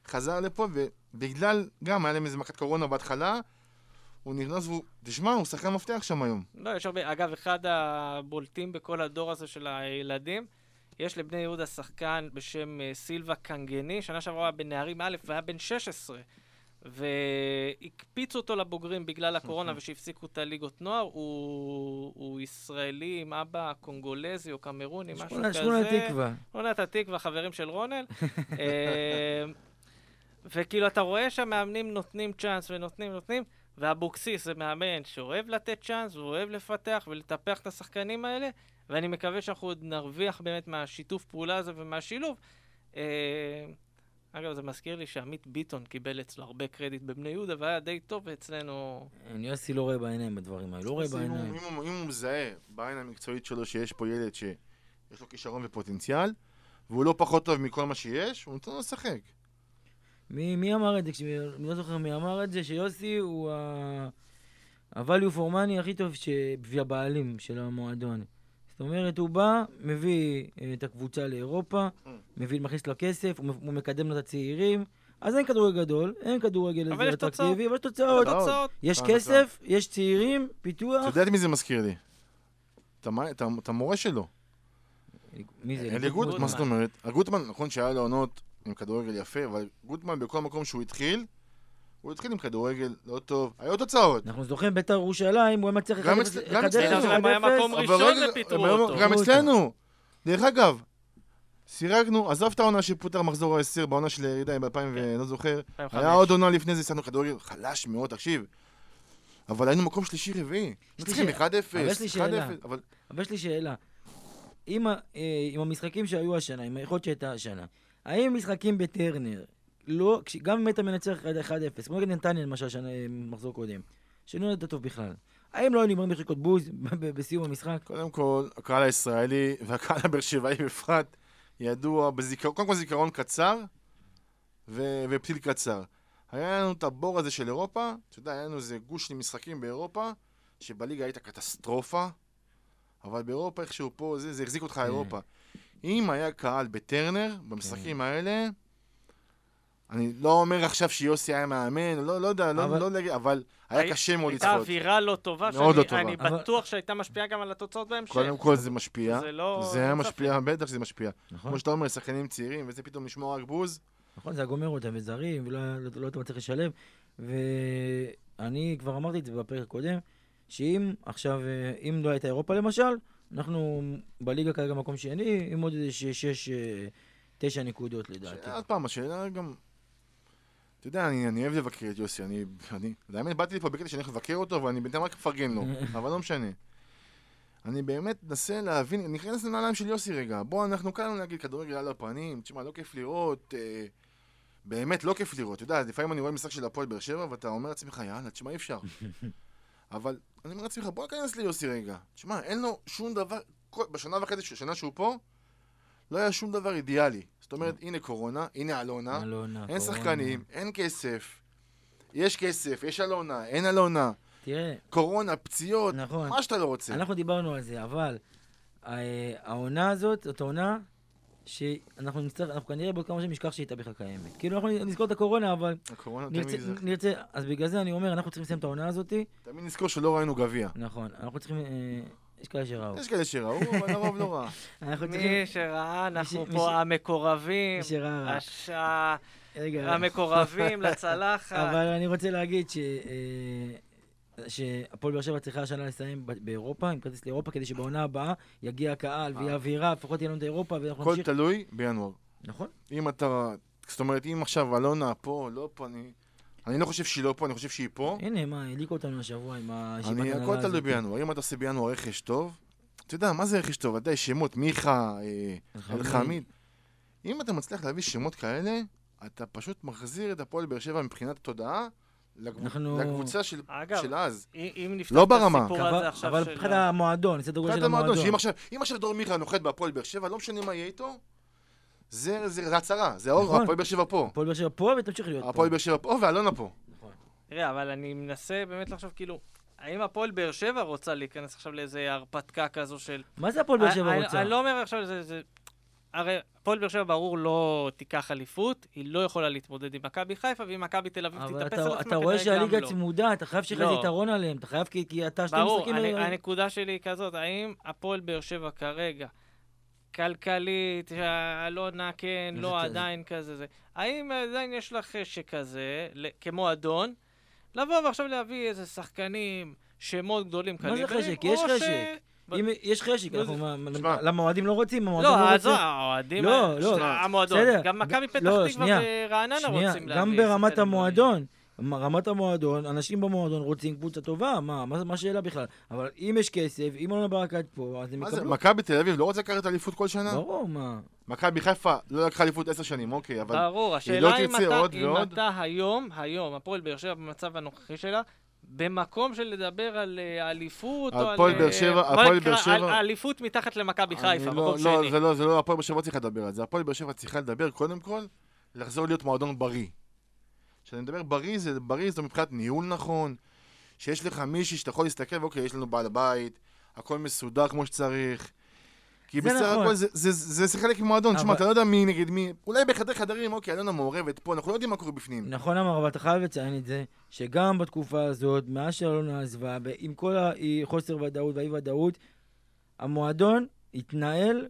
חזר לפה, ובגלל, גם היה להם איזה מכת קורונה בהתחלה, הוא נכנס והוא, תשמע, הוא שחקן מפתח שם היום. לא, יש הרבה, אגב, אחד הבולטים בכל הדור הזה של הילדים, יש לבני יהודה שחקן בשם אה, סילבה קנגני, שנה שעברה בנערים א' והיה בן 16. והקפיצו אותו לבוגרים בגלל הקורונה ושהפסיקו את הליגות נוער. הוא, הוא ישראלי עם אבא קונגולזי או קמרוני, משהו שכונת- כזה. שכונת תקווה. שכונת התקווה, חברים של רונל. (laughs) אה, וכאילו, אתה רואה שהמאמנים נותנים צ'אנס ונותנים, נותנים, ואבוקסיס זה מאמן שאוהב לתת צ'אנס, והוא אוהב לפתח ולטפח את השחקנים האלה, ואני מקווה שאנחנו עוד נרוויח באמת מהשיתוף פעולה הזה ומהשילוב. אגב, זה מזכיר לי שעמית ביטון קיבל אצלו הרבה קרדיט בבני יהודה, והיה די טוב ואצלנו... אני יוסי לא רואה בעיניים בדברים האלה, לא רואה בעיניים. אם הוא- אם הוא מזהה בעין המקצועית שלו שיש פה ילד שיש לו כישרון ופוטנציאל, והוא לא פחות טוב מכל מה שיש, הוא נותן לו לשחק. מי, מי אמר את זה? אני לא זוכר מי אמר את זה, שיוסי הוא ה- ה-value for money הכי טוב שבשביל הבעלים של המועדון. זאת אומרת, הוא בא, מביא אה, את הקבוצה לאירופה, Mm. מביא, מכניס לו כסף, הוא, מקדם לו את הצעירים. אז אין כדורגל גדול, אין כדורגל אבל איזה יש תוצאות. אטרקטיבי, אבל יש תוצאות. יש כסף, יש צעירים, פיתוח. אתה יודע את מי זה מזכיר לי? את המורה שלו. מי זה? אלי גוטמן, מה זאת גוטמן. אומרת? הגוטמן, נכון שהיה לו עונות עם כדורגל יפה, אבל גוטמן בכל מקום שהוא התחיל, הוא התחיל עם כדורגל לא טוב, היו תוצאות. אנחנו זוכרים בית"ר ירושלים, הוא היה מצליח גם 1-0, אצל- גם 1-0, אצלנו. שלהם היה מקום ראשון ופיטרו אותו. גם אצלנו. דרך אגב, סירקנו, עזוב את העונה שפוטר מחזור ה-10 בעונה של הירידה ב-2000 ולא זוכר. 2005. היה עוד עונה לפני זה, שחקנו כדורגל חלש מאוד, תקשיב. אבל היינו מקום שלישי רביעי. לי נצחים שאלה. 1-0, אבל יש לי שאלה. 1-0, אבל יש לי שאלה. אה, עם המשחקים שהיו השנה, עם היכולת שהייתה השנה, האם משחקים בטרנר, לא, גם אם היית מנצח 1-0, כמו נגד נתניה למשל, מחזור קודם, שלא היית טוב בכלל, האם לא היו נגמרים בחלקות בוז (laughs) בסיום המשחק? קודם כל, הקהל הישראלי והקהל הבאר שבעי בפרט ידוע בזיכרון, קודם כל זיכרון קצר ו- ופתיל קצר. היה לנו את הבור הזה של אירופה, אתה יודע, היה לנו איזה גוש של משחקים באירופה, שבליגה הייתה קטסטרופה, אבל באירופה איכשהו פה, זה, זה החזיק אותך אירופה. אם היה קהל בטרנר, במשחקים האלה, אני לא אומר עכשיו שיוסי היה מאמן, לא, לא יודע, לא, אבל- לא, לא, אבל היה הי- קשה מאוד הייתה לצפות. אווירה לא טובה, מאוד שאני לא טובה. אני אבל- בטוח שהייתה משפיעה גם על התוצאות בהמשך. קודם כל זה משפיע. זה לא... זה היה משפיע, בטח שזה משפיע. נכון, כמו שאתה אומר, שחקנים צעירים, וזה פתאום לשמוע רק בוז. נכון, זה היה גומר אותם, וזרים, ולא לא לא היית מצליח לשלב. ואני כבר אמרתי את זה בפרק הקודם, שאם עכשיו, אה, אם לא הייתה אירופה למשל, אנחנו בליגה כרגע מקום שני, עם עוד איזה שש, שש, אה, תשע נקודות לדעתי. עוד פעם, השאלה גם... אתה יודע, אני, אני אוהב לבקר את יוסי, אני... אני... האמת, באתי לפה בקטע שאני הולך לבקר אותו, ואני בינתיים רק מפרגן לו, (laughs) אבל לא משנה. אני באמת מנסה להבין, נכנס לנעליים של יוסי רגע. בוא, אנחנו כאן להגיד כדורגל על הפנים, תשמע, לא כיף לראות, אה, באמת לא כיף לראות. אתה יודע, לפעמים אני רואה משחק של הפועל באר שבע, ואתה אומר לעצמך, יאללה, תשמע, אי אפשר. (laughs) אבל אני אומר לעצמך, בוא ניכנס ליוסי רגע. תשמע, אין לו שום דבר, כל, בשנה וחצי, שנה שהוא פה, לא היה שום דבר אידיאלי. זאת אומרת, הנה קורונה, הנה אלונה, אלונה, אין קורונה. שחקנים, אין כסף. יש כסף, יש אלונה, אין אלונה. תראה, קורונה, פציעות, נכון. מה שאתה לא רוצה. אנחנו דיברנו על זה, אבל אה, העונה הזאת, זאת עונה שאנחנו נצטרך, אנחנו כנראה בעוד כמה שנים נשכח שהיא הייתה בכלל קיימת. כאילו, אנחנו נזכור את הקורונה, אבל הקורונה נרצה, תמיד נרצה, אז בגלל זה אני אומר, אנחנו צריכים לסיים את העונה הזאתי. תמיד נזכור שלא ראינו גביע. נכון, אנחנו צריכים, אה, יש כאלה שראו. יש כאלה שראו, אבל הרוב לא ראה. (laughs) מי שראה, אנחנו פה המקורבים, מי שראה רגע, המקורבים (laughs) לצלחת. אבל אני רוצה להגיד ש... אה, שהפועל באר שבע צריכה השנה לסיים ב- באירופה, עם כרטיס לאירופה, כדי שבעונה הבאה יגיע הקהל ויהיה אווירה, לפחות יהיה לנו את אירופה, ואנחנו הכל נמשיך. תלוי בינואר. נכון. אם אתה... זאת אומרת, אם עכשיו אלונה פה, לא פה, אני... אני לא חושב שהיא לא פה, אני חושב שהיא פה. הנה, מה, העליקו אותנו השבוע עם הישיבת אני, הנהלה הכל תלוי הזאת. בינואר. אם אתה עושה בינואר רכש טוב, אתה יודע, מה זה רכש טוב? אתה יודע, שמות, מיכה, אה, אלחמיד. אם אתה מצליח להביא שמות כאלה, אתה פשוט מחזיר את הפועל באר שבע מבחינת התודעה לקבוצה של אגב, של אז. אם אם נפתח לא את ברמה. הסיפור אבל- הזה עכשיו אבל של... מבחינת ה- המועדון, גודל מבחינת של המועדון, המועדון. שאם עכשיו, אם עכשיו דור מיכה נוחת בהפועל באר שבע, לא משנה מה יהיה איתו, זה זה- זה הצהרה, זה האור, נכון. הפועל באר שבע פה. הפועל באר שבע פה ותמשיך להיות פה. הפועל באר שבע פה ואלונה פה. תראה, אבל אני מנסה באמת לחשוב, כאילו, האם הפועל באר שבע רוצה להיכנס עכשיו לאיזה הרפתקה כזו של... מה זה הפועל באר שבע רוצה? אני לא אומר עכשיו, זה... זה- הרי הפועל באר שבע ברור לא תיקח אליפות, היא לא יכולה להתמודד עם מכבי חיפה, ואם מכבי תל אביב תתאפס אתה- על עצמה, אתה רואה כנראה גם שהליגה לא. צמודה, אתה חייב שיהיה לך לא. יתרון עליהם, אתה חייב כי- כי אתה שני ברור, משחקים... אני- אה, הנקודה שלי היא כזאת, האם הפועל באר שבע כרגע, כלכלית, אלונה כן, לא כזה. עדיין כזה זה, האם עדיין יש לך חשק כזה, כמועדון, לבוא ועכשיו להביא איזה שחקנים, שמות גדולים מה זה חשק? יש ש- חשק. אם יש חשק, לא. למה האוהדים לא רוצים? לא, לא עזוב, רוצה. האוהדים, לא, לא, המועדון, בסדר. גם מכבי פתח לא, תקווה שנייה. ורעננה רוצים להביא. גם ברמת המועדון, רמת המועדון, אנשים במועדון רוצים קבוצה טובה, מה, מה מה השאלה בכלל? אבל אם יש כסף, אם אלונה ברקת פה, אז הם מה זה, יקבלו. מכבי תל אביב לא רוצה לקחת אליפות כל שנה? ברור, מה. מכבי חיפה לא לקחה אליפות עשר שנים, אוקיי, אבל... ברור, לא השאלה אם אתה, עוד אם ועוד? אתה היום, היום, הפועל באר שבע במצב הנוכחי שלה, במקום של לדבר על אה, אליפות, או על... הפועל באר אה, שבע- בוא הפועל באר שבע- על אליפות מתחת למכבי חיפה, לא- מקום לא, שני. זה לא, זה לא, הפועל באר שבע לא צריכה לדבר על זה. הפועל באר שבע צריכה לדבר, קודם כל, לחזור להיות מועדון בריא. כשאני מדבר בריא, זה בריא זה מבחינת ניהול נכון, שיש לך מישהי שאתה יכול להסתכל, ואוקיי, יש לנו בעל בית, הכל מסודר כמו שצריך. כי בסך נכון. הכל זה, זה, זה, זה חלק ממועדון, תשמע, אבל- אתה לא יודע מי נגד מי, אולי בחדר חדרים, אוקיי, אלונה מעורבת פה, אנחנו לא יודעים מה קורה בפנים. נכון אמר, אבל אתה חייב לציין את זה, שגם בתקופה הזאת, מאז שאלונה עזבה, עם כל החוסר ודאות והאי-ודאות, המועדון התנהל,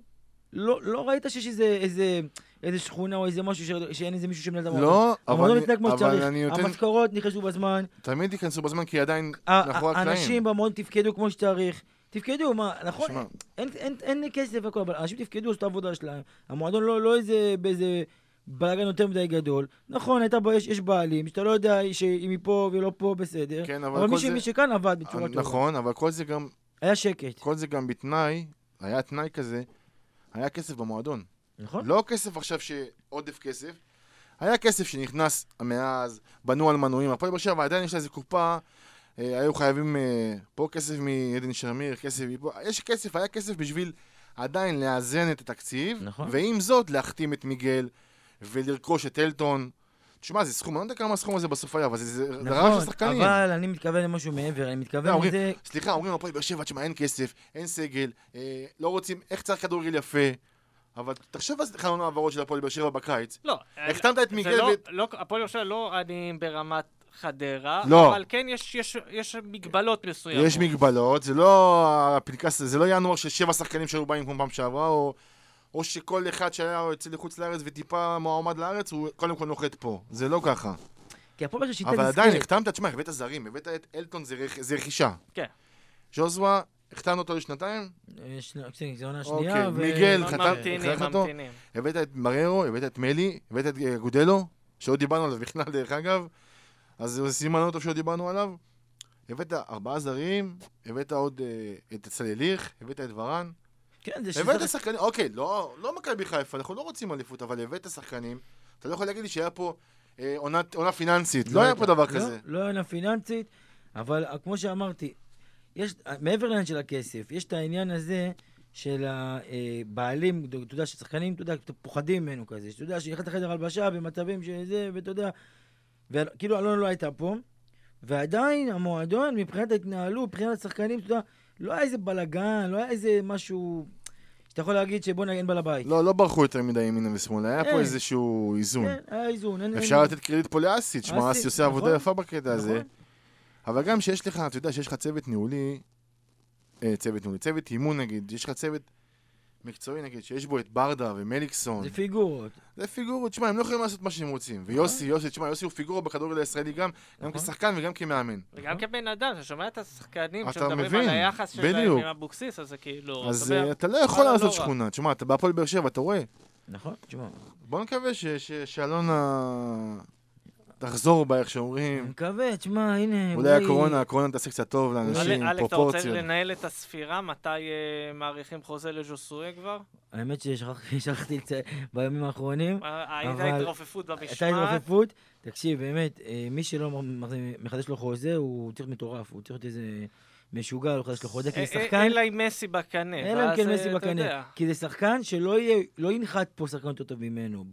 לא, לא ראית שיש איזה, איזה, איזה שכונה או איזה משהו, ש- שאין איזה מישהו שמנהל את המועדון. לא, המועדון אבל, מתנהג כמו אבל שצריך, נותן, המשכורות נכנסו בזמן, תמיד ייכנסו בזמן, כי עדיין מאחורי הקלעים. האנשים במועדון תפקדו כמו שצריך. תפקדו, מה, נכון, שמע, אין, אין, אין לי כסף והכל, אבל אנשים תפקדו, עשו את העבודה שלהם. המועדון לא, לא איזה, באיזה בלאגן יותר מדי גדול. נכון, הייתה, יש, יש בעלים, שאתה לא יודע שאם היא פה ולא פה, בסדר. כן, אבל, אבל מי, זה... מי שכאן עבד בצורה טובה. נכון, אבל כל זה גם היה שקט, כל זה גם בתנאי, היה תנאי כזה, היה כסף במועדון. נכון? לא כסף עכשיו שעודף כסף, היה כסף שנכנס מאז, בנו על מנויים, הפועל באר שבע עדיין יש לה איזה קופה, אה, היו חייבים אה, פה כסף מעדן שמיר, כסף מפה, יש כסף, היה כסף בשביל עדיין לאזן את התקציב, נכון. ועם זאת להחתים את מיגל ולרכוש את אלטון. תשמע, זה סכום, אני לא יודע כמה הסכום הזה בסוף היה, אבל זה, זה, זה רעש נכון, לשחקנים. אבל אני מתכוון למשהו מעבר, אני לא, מתכוון אומרים- לזה... סליחה, אומרים הפועל באר שבע, תשמע, אין כסף, אין סגל, אה, לא רוצים, איך צריך כדורגל יפה. אבל תחשוב על חלון העברות של הפועל באר שבע בקיץ. לא, החתמת את מיגל לא- ואת... לא, הפועל באר שבע לא עניים ברמת חדרה, לא. אבל כן יש- יש- יש מגבלות מסוימות. יש מגבלות, זה לא הפנקס, זה לא ינואר של שבע שחקנים שהיו באים כמו פעם שעברה, או, או שכל אחד שהיה יוצא לחוץ לארץ וטיפה מועמד לארץ, הוא קודם כל נוחת פה. זה לא ככה. כי הפועל באר שבע שיטה אבל נזכרת. עדיין, החתמת, תשמע, הבאת זרים, הבאת את אלטון, זה, רכ... זה רכישה. כן. ז'וזווה, החתמנו אותו לשנתיים, אה, שני- כן, זו עונה אוקיי, שנייה. ו- מיגל, החלפת אותו? הבאת את מררו, הבאת את מלי, הבאת את אה, גודלו, שעוד דיברנו עליו בכלל, דרך אגב, אז זה סימן לא טוב שעוד דיברנו עליו. הבאת ארבעה זרים, הבאת עוד אה, את צלליך, הבאת את ורן, כן, זה הבאת שזה... שחקנים, אוקיי, לא, לא מכבי חיפה, אנחנו לא רוצים אליפות, אבל הבאת שחקנים, אתה לא יכול להגיד לי שהיה פה אה, עונת- עונה פיננסית, לא היה פה דבר כזה. לא, לא עונה פיננסית, אבל אה, כמו שאמרתי, יש, אה, מעבר לעניין של הכסף, יש את העניין הזה של הבעלים, אתה יודע, ששחקנים, אתה יודע, פוחדים ממנו כזה, שאתה יודע, שנכנס לחדר הלבשה במצבים שזה, ואתה יודע, וכאילו אלונה לא הייתה פה, ועדיין המועדון, מבחינת ההתנהלות, מבחינת השחקנים, אתה יודע, לא היה איזה בלאגן, לא היה איזה משהו... שאתה יכול להגיד שבוא נגן בעל הבית. לא, לא ברחו יותר מדי ימינה ושמאלה, היה פה אין. איזשהו איזון. כן, היה איזון. אין- אפשר אין- לתת קרדיט פה לאסי, תשמע, אסי, עושה עבודה נכון. יפה בקטע הזה. נכון. אבל גם שיש לך, אתה יודע, שיש לך צוות ניהולי, אה, צוות ניהולי, צוות אימון נגיד, יש לך צוות מקצועי נגיד, שיש בו את ברדה ומליקסון, זה פיגורות. זה פיגורות, תשמע, הם לא יכולים לעשות מה שהם רוצים. ויוסי, יוסי, תשמע, יוסי הוא פיגורה בכדורגל הישראלי גם, גם נכון. כשחקן וגם כמאמן. וגם כבן אדם, אתה שומע את השחקנים אתה שמדברים מבין, על היחס שלהם בדיוק. עם אבוקסיס, אז זה כאילו... אז אתה אה, אתה לא יכול לעשות לא רע. שכונה. תשמע, אתה בהפועל באר שבע, אתה רואה? נכון, תשמע. בוא נקווה ש- ש- שאלונה תחזור בה, איך אני שאומרים. מקווה, תשמע, הנה, אולי הקורונה, הקורונה תעשה קצת טוב לאנשים, אלק, אתה רוצה פרופורציות. לנהל את הספירה? מתי אה, מאריכים חוזה לז'וסואה כבר? האמת ששכחתי (laughs) שכחתי לציין בימים האחרונים. אה, הייתה אבל- התרופפות הייתה במשמעת. התרופפות. תקשיב, באמת, אה, מי שלא מחדש לו חוזה, הוא צריך מטורף, הוא צריך להיות איזה משוגע, הוא מחדש לו חוזה, כי אה, זה אה, שחקן, אלא עם מסי בקנה. אלא אם כן אה, מסי בקנה. כי זה שחקן שלא יהיה, לא ינחת פה שחקן יותר טוב ממנו.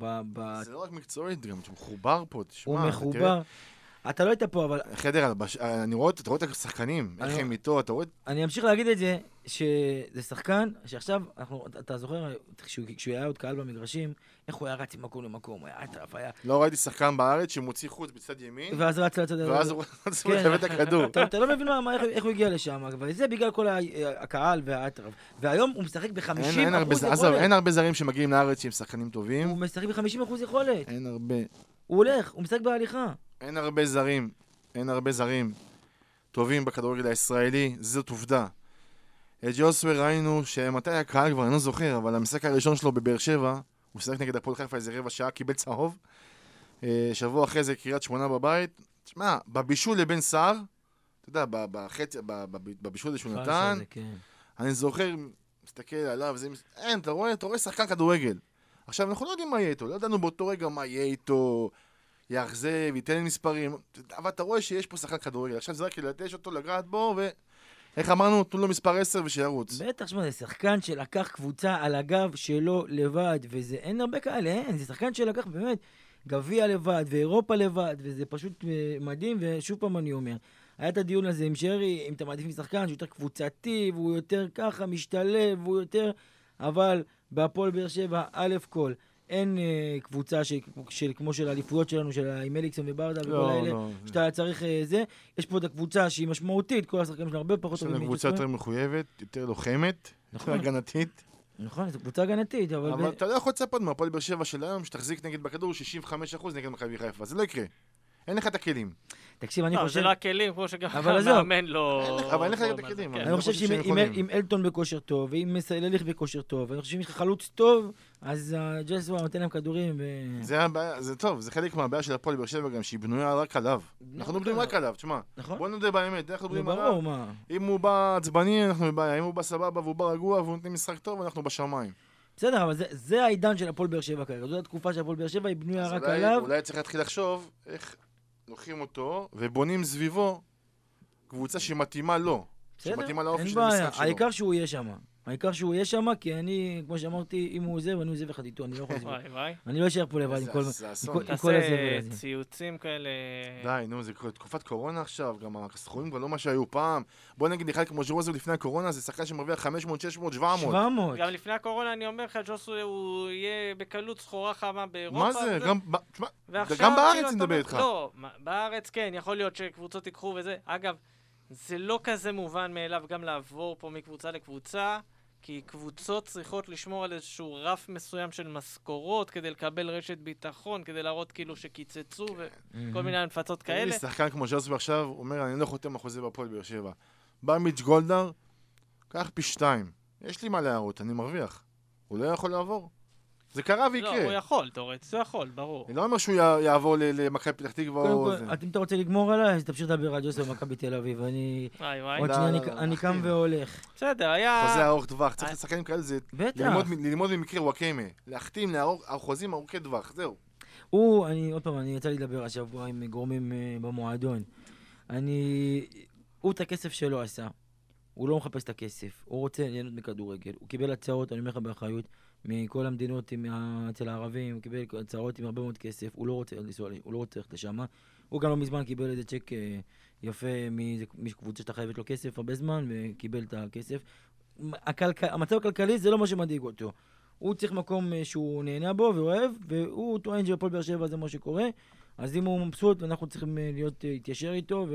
זה לא רק מקצועית, גם שהוא מחובר פה, תשמע. הוא מחובר. אתה לא היית פה, אבל חדר הלבש... אני רואה, אתה רואה את השחקנים, איך הם איתו, אתה רואה... אני אמשיך להגיד את זה, שזה שחקן שעכשיו, אנחנו, אתה- זוכר, כשהוא היה עוד קהל במגרשים, איך הוא היה רץ ממקום למקום, הוא היה אטרף, היה... לא ראיתי שחקן בארץ שמוציא חוץ בצד ימין, ואז רץ לצד... ואז הוא (laughs) רץ כן. לקבל את הכדור. אתה, לא מבין איך, הוא הגיע לשם, וזה בגלל כל הקהל והאטרף. והיום הוא משחק ב-50% אין- אין הרבה ז- עזוב, יכולת. אין הרבה זרים שמגיעים לארץ שהם שחקנים טובים. הוא משחק ב-50% יכולת. אין הרבה... הוא הולך, הוא משחק בהליכה. אין הרבה זרים, אין הרבה זרים טובים בכדורגל הישראלי, זאת עובדה. את ג'וסווה ראינו שמתי הקהל כבר, אני לא זוכר, אבל המשחק הראשון שלו בבאר שבע, הוא שיחק נגד הפועל חיפה איזה רבע שעה, קיבל צהוב. אה, שבוע אחרי זה קריית שמונה בבית. תשמע, בבישול לבן סער, אתה יודע, בחצי, בבישול הזה שהוא נתן, כן. אני זוכר, מסתכל עליו, זה... אין, אתה רואה, אתה רואה שחקן כדורגל. עכשיו, אנחנו לא יודעים מה יהיה איתו, לא ידענו באותו רגע מה יהיה איתו, יאכזב, ייתן מספרים, אבל אתה רואה שיש פה שחקן כדורגל. עכשיו זה רק ללטש אותו, לגעת בו, ו... איך אמרנו, תנו לו מספר 10 ושירוץ. בטח, שמע, זה שחקן שלקח קבוצה על הגב שלו לבד, וזה, אין הרבה כאלה, אין, זה שחקן שלקח באמת גביע לבד, ואירופה לבד, וזה פשוט אה, מדהים, ושוב פעם אני אומר, היה את הדיון הזה עם שרי, אם אתה מעדיף משחקן שהוא יותר קבוצתי, והוא יותר ככה, משתלב, והוא יותר... אבל בהפועל באר שבע, א' כל, אין אה, קבוצה של, של, כמו של האליפויות שלנו, של עם אליקסון וברדה וכל לא, האלה, לא. שאתה צריך אה, זה. יש פה את הקבוצה שהיא משמעותית, כל השחקנים שלנו הרבה פחות יש לנו טובים קבוצה. יותר מחויבת, יותר לוחמת, יותר נכון. הגנתית, נכון, זו קבוצה הגנתית, אבל... אבל ב- אתה לא יכול לצפות מהפועל באר שבע של היום, שתחזיק נגד בכדור 65% נגד מכבי חיפה, זה לא יקרה. אין לך את הכלים. תקשיב, אני לא, חושב... זה לא הכלים, כמו שגם. המאמן לא... אבל אין לך לא את אומר, הכלים, כן. אני לא חושב שאם אלטון בכושר טוב, ואם סלליך בכושר טוב, אני חושב שאם יש לך חלוץ טוב, אז ג'סווה נותן להם כדורים, ו... זה הבעיה, זה טוב, זה חלק מהבעיה של הפועל באר שבע גם, שהיא בנויה רק עליו. אנחנו בנויים רק עליו, תשמע, נכון? בוא נודה באמת, אנחנו נו, בנויים עליו. ברור, מה. אם הוא בא עצבני, אנחנו בבעיה, אם הוא בא סבבה והוא בא רגוע והוא נותן משחק טוב, אנחנו בשמיים. בסדר, אבל זה- זה העידן של הפועל באר שבע כרגע. זאת התקופה של הפועל באר שבע, היא בנויה רק אולי- עליו. אולי צריך להתחיל לחשוב איך לוקחים אותו ובונים סביבו קבוצה שמתאימה לו. בסדר, שמתאימה לאופי אין של בעיה. המשחק שלו. העיקר שהוא יהיה שם. העיקר שהוא יהיה שם, כי אני, כמו שאמרתי, אם הוא עוזב, אני עוזב יחד איתו, אני לא יכול לעזוב. וואי וואי. אני לא אשאר פה לבד עם כל... תעשה הזבל הזה. ציוצים כאלה... די, נו, זה תקופת קורונה עכשיו, גם הסכומים כבר לא מה שהיו פעם. בוא נגיד, אחד כמו ז'רוזו לפני הקורונה, זה שחקן שמרוויח 500, 600, 700. 700. גם לפני הקורונה אני אומר לך, ג'וסו הוא יהיה בקלות סחורה חמה באירופה. מה זה? גם, בארץ כאילו, אני מדבר איתך. לא, בארץ כן, יכול להיות שקבוצות ייקחו וזה. אגב, זה לא כזה מובן מאליו גם לעבור פה מקבוצה לקבוצה, כי קבוצות צריכות לשמור על איזשהו רף מסוים של משכורות כדי לקבל רשת ביטחון, כדי להראות כאילו שקיצצו וכל מיני הנפצות לי כאלה. שחקן כמו ז'רוזו עכשיו, הוא אומר, אני לא חותם על חוזה בהפועל באר שבע. בא מיץ' גולדהר, קח פי שתיים. יש לי מה להראות, אני מרוויח. הוא לא יכול לעבור. זה קרה לא, הוא ויקרה. יכול, תאורטית, הוא יכול, ברור. אני לא אומר שהוא יע- יעבור למכבי פתח תקווה או... קודם זה. כל, אם אתה רוצה לגמור עליי, אז תמשיך לדבר על ג'וסף במכבי תל אביב. אני... וואי וואי. עוד לא, שנייה לא, אני- לא, אני קם. והולך. בסדר, היה... חוזה ארוך טווח, צריך אה. לשחקנים כאלה זה בטח. ללמוד ממקרה וואקמה. להחתים חוזים ארוכי טווח, זהו. הוא, אני, עוד פעם, אני יצא לי לדבר השבוע עם גורמים אה, במועדון. אני... הוא את הכסף שלו עשה. הוא לא מחפש את הכסף. הוא רוצה ליהנות מכדורגל. הוא קיבל הצעות, אני אומר לך באחריות, מכל המדינות עם אצל הערבים, הוא קיבל הצעות עם הרבה מאוד כסף. הוא לא רוצה לנסוע, הוא לא רוצה ללכת לשם. הוא גם לא מזמן קיבל איזה צ'ק אה, יפה מקבוצה שאתה חייבת לו כסף הרבה זמן, וקיבל את הכסף. הכלכ... המצב הכלכלי זה לא מה שמדאיג אותו. הוא צריך מקום אה, שהוא נהנה בו ואוהב, והוא טוען שבפועל באר שבע זה מה שקורה, אז אם הוא מבסוט, אנחנו צריכים אה, להיות, להתיישר איתו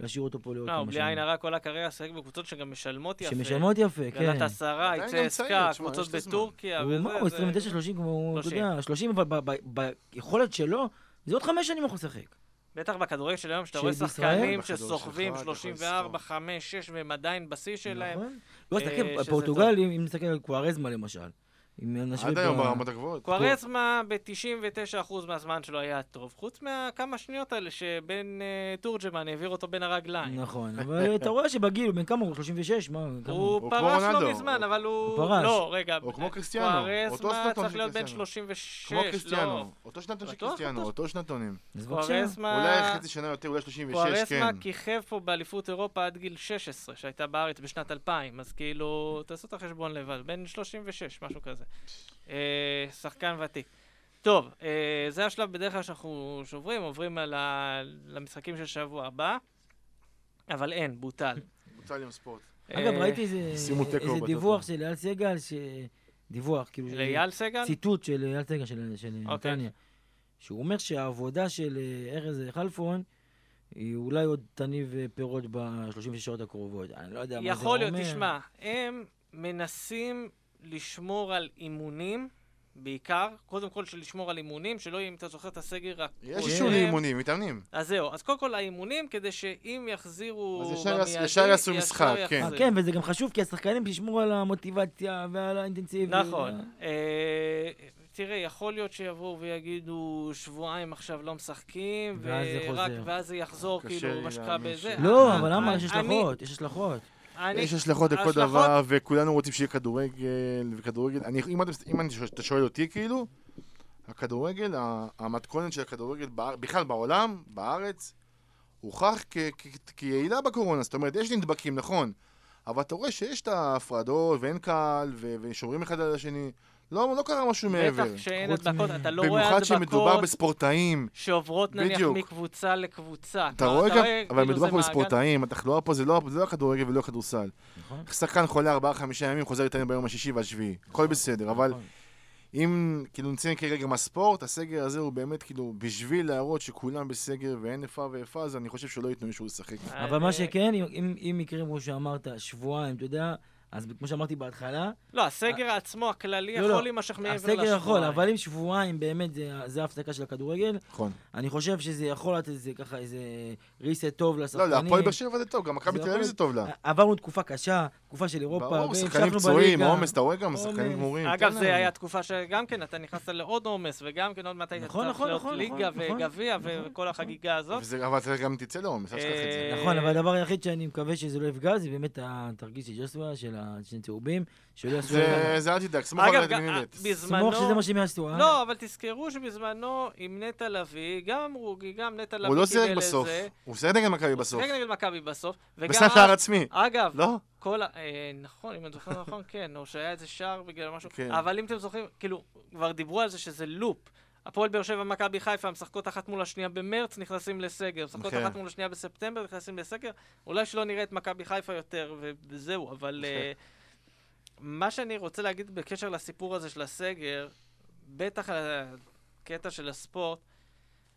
ולהשאיר אותו פה לעוד לא, כמה בלי שנים. עין הרע, כל הקריירה שיחק בקבוצות שגם משלמות יפה. שמשלמות יפה, כן. גלת עשרה, צסקה, צעיר, תשמע, קבוצות. בטורקיה, הוא מה, הוא וזה, 29, 30, כמו, אתה 30. יודע, 30, אבל ביכולת שלו, זה עוד חמש שנים יכול לשחק. בטח בכדורגל של היום, שאתה רואה שחקנים שסוחבים שלך, אתה יכול 34, לסחוב. 5, 6, והם עדיין בשיא שלהם. נכון? לא, אה, תסתכל, שזה פורטוגל, אם נסתכל על קוארזמה למשל. אם נשווה עד היום ברמות הגבוהות. קוארזמה ב-99% מהזמן שלו היה טוב, חוץ מהכמה שניות האלה שבן אה, תורג'מן העביר אותו בין הרגליים. נכון, (laughs) אבל אתה רואה שבגיל, בן כמה הוא? 36? מה? כמה? הוא פרש לא. מזמן, אבל הוא... הוא פרש. לא, רגע. הוא כמו קריסטיאנו, קוארזמה צריך להיות בן קריסטיאנו. 36, כמו לא. קריסטיאנו. אותו שנתון של קריסטיאנו, אותו? שנתונים. אז בבקשה. קוארזמה... אולי חצי שנה יותר, אולי 36, קוארזמה כן. כיכב פה באליפות אירופה עד גיל 16, שהייתה בארץ בשנת 2000, אז כאילו, תעשו את החשבון לבד, בן 36, משהו כזה. אה, שחקן ותיק. טוב, אה, זה השלב בדרך כלל שאנחנו שוברים, עוברים על ה... למשחקים של שבוע הבא, אבל אין, בוטל. בוצע לי עם ספורט. אגב, אה, ראיתי איזה איזה. דיווח של אייל סגל, ש... דיווח, כאילו, לאייל סגל? ציטוט של אייל סגל של של אוקיי. נתניה. שהוא אומר שהעבודה של אה, ארז חלפון, היא אולי עוד תניב אה, פירות ב-36 שעות הקרובות. אני לא יודע מה זה אומר. יכול להיות, תשמע, הם מנסים לשמור על אימונים, בעיקר, קודם כל של לשמור על אימונים, שלא יהיה, אם אתה זוכר את הסגר הקודם. יש אישור לאימונים, מתאמנים. אז זהו, אז קודם כל האימונים, כדי שאם יחזירו אז ישר במיידי, ישר יעשו משחק, כן. אה, כן, וזה גם חשוב, כי השחקנים ישמרו על המוטיבציה ועל האינטנסיביות. נכון. אה, תראה, יכול להיות שיבואו ויגידו שבועיים עכשיו לא משחקים, ואז זה ורק- חוזר. ואז זה יחזור, כאילו, לי מה שקרה להאמין בזה. לא, אה, אבל למה? אה, יש אני- השלכות, יש השלכות. אני- יש השלכות לכל השלכות- דבר, וכולנו רוצים שיהיה כדורגל, וכדורגל, אני, אם אתה- אם אני- אתה שואל אותי כאילו, הכדורגל, המתכונת של הכדורגל באר- בכלל בעולם, בארץ, הוכח כ- כ- כיעילה בקורונה, זאת אומרת, יש נדבקים, נכון, אבל אתה רואה שיש את ההפרדות, ואין קהל, ושומרים אחד על השני, לא, לא קרה משהו מעבר. בטח כשאין הדבקות, מ- אתה לא רואה במיוחד שמדובר הדבקות בספורטאים. שעוברות נניח בדיוק. מקבוצה לקבוצה. אתה כלומר, רואה גם, רואה אבל כאילו מדובר פה בספורטאים, התחלואה פה זה לא זה לא הכדורגל ולא הכדורסל. נכון? שחקן חולה ארבעה חמישה ימים, חוזר להתאמן ביום השישי והשביעי. הכל בסדר, אבל נכון. אם כאילו נציין כרגע מהספורט, הסגר הזה הוא באמת כאילו בשביל להראות שכולם בסגר ואין איפה ואיפה, אז אני חושב שלא ייתנו מישהו לשחק. אבל מה אה, שכן, אם- אם- אם יקרה כמו שאמרת, שבועיים, אתה יודע, אז כמו שאמרתי בהתחלה, לא, הסגר עצמו, הכללי, לא, לא, יכול להימשך מעבר לשבועיים. הסגר יכול, אבל אם שבועיים באמת זה- זה ההפסקה של הכדורגל, נכון. אני חושב שזה יכול לתת איזה ככה איזה reset טוב לא, לשחקנים. להפועל באר שבע זה טוב, גם מכבי תל אביב זה טוב לה. עברנו תקופה קשה, תקופה של אירופה, ברור, שחקנים פצועים. עומס, אתה רואה גם. שחקנים גמורים. אגב, תן זה. היה תקופה שגם כן, אתה נכנסת לעוד עומס, וגם כן עוד מעט היית נכון, צריך נכון, להיות נכון, ליגה וגביע. וכל החגיגה הזאת. אבל אתה גם תצא לעומס, אל תשכח את זה. אה, נכון, אבל הדבר היחיד שאני מקווה שזה לא יפגע, זה באמת התרגיל של ג'וסווה, של השני צהובים, שלא יעשו... זה זה אל תדאג, סמוך על מינלט. בזמנו... סמוך שזה מה שהם יעשו, אה? לא, אבל תזכרו שבזמנו עם נטע לביא, גם אמרו, גם נטע לביא הוא לא קיבל שיחק את בסוף, זה. הוא שיחק נגד מכבי בסוף. שיחק נגד מכבי בסוף. וגם בסף אז- שער עצמי, אגב, לא? כל ה... אה, נכון, אם אני זוכר נכון, כן, או שהיה איזה שער בגלל משהו. כן. אבל אם אתם זוכרים, כאילו, כבר דיברו על זה שזה לופ. הפועל באר שבע ומכבי חיפה משחקות אחת מול השנייה במרץ, נכנסים לסגר. משחקות כן. אחת מול השנייה בספטמבר, נכנסים לסגר. אולי שלא נראה את מכבי חיפה יותר, וזהו, אבל... אה, מה שאני רוצה להגיד בקשר לסיפור הזה של הסגר, בטח הקטע של הספורט,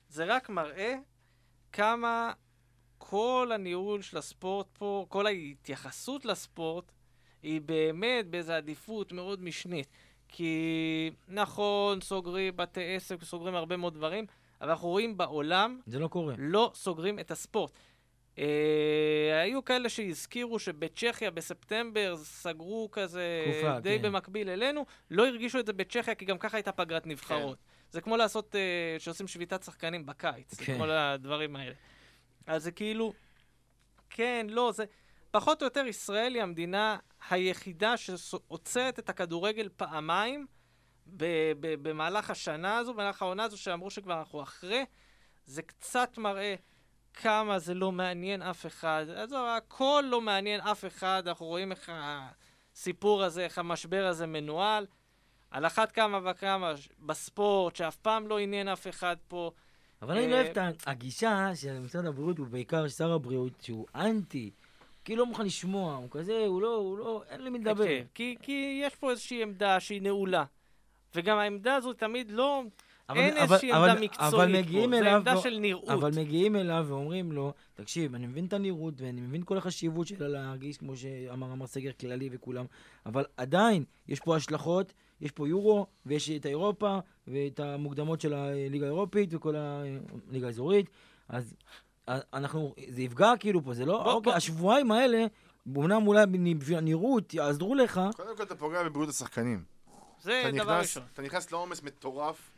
זה רק מראה כמה כל הניהול של הספורט פה, כל ההתייחסות לספורט, היא באמת באיזו עדיפות מאוד משנית. כי נכון, סוגרים בתי עסק, סוגרים הרבה מאוד דברים, אבל אנחנו רואים בעולם זה לא קורה. לא סוגרים את הספורט. אה, היו כאלה שהזכירו שבצ'כיה בספטמבר סגרו כזה תקופה, די כן. במקביל אלינו, לא הרגישו את זה בצ'כיה כי גם ככה הייתה פגרת נבחרות. זה כמו לעשות, אה, שעושים שביתת שחקנים בקיץ, כן. כל הדברים האלה. אז זה כאילו, כן, לא, זה... פחות או יותר ישראל היא המדינה היחידה שעוצרת את הכדורגל פעמיים ב- ב- במהלך השנה הזו, במהלך העונה הזו, שאמרו שכבר אנחנו אחרי. זה קצת מראה כמה זה לא מעניין אף אחד. עזוב, הכל לא מעניין אף אחד, אנחנו רואים איך הסיפור הזה, איך המשבר הזה מנוהל. על אחת כמה וכמה בספורט, שאף פעם לא עניין אף אחד פה. אבל אני לא אוהב אה, את ה- הגישה של משרד הבריאות, ובעיקר שר הבריאות, שהוא אנטי כאילו לא מוכן לשמוע, הוא כזה, הוא לא, הוא לא, אין לי מי לדבר. כי, כי יש פה איזושהי עמדה שהיא נעולה. וגם העמדה הזו תמיד לא... אבל- אין אבל- איזושהי אבל- עמדה מקצועית אבל פה, אליו עמדה ו- של נראות. אבל מגיעים אליו ואומרים לו, תקשיב, אני מבין את הנראות ואני מבין כל החשיבות שלה להרגיש, כמו שאמר אמר סגר כללי וכולם, אבל עדיין, יש פה השלכות, יש פה יורו, ויש את אירופה, ואת המוקדמות של הליגה האירופית וכל הליגה האזורית, אז אנחנו, זה יפגע כאילו פה, זה לא, בוא- אוקיי, בוא- השבועיים האלה, אמנם אולי בשביל הנראות יעזרו לך, קודם כל אתה פוגע בבריאות השחקנים. זה דבר נכנס, ראשון. אתה נכנס לעומס מטורף.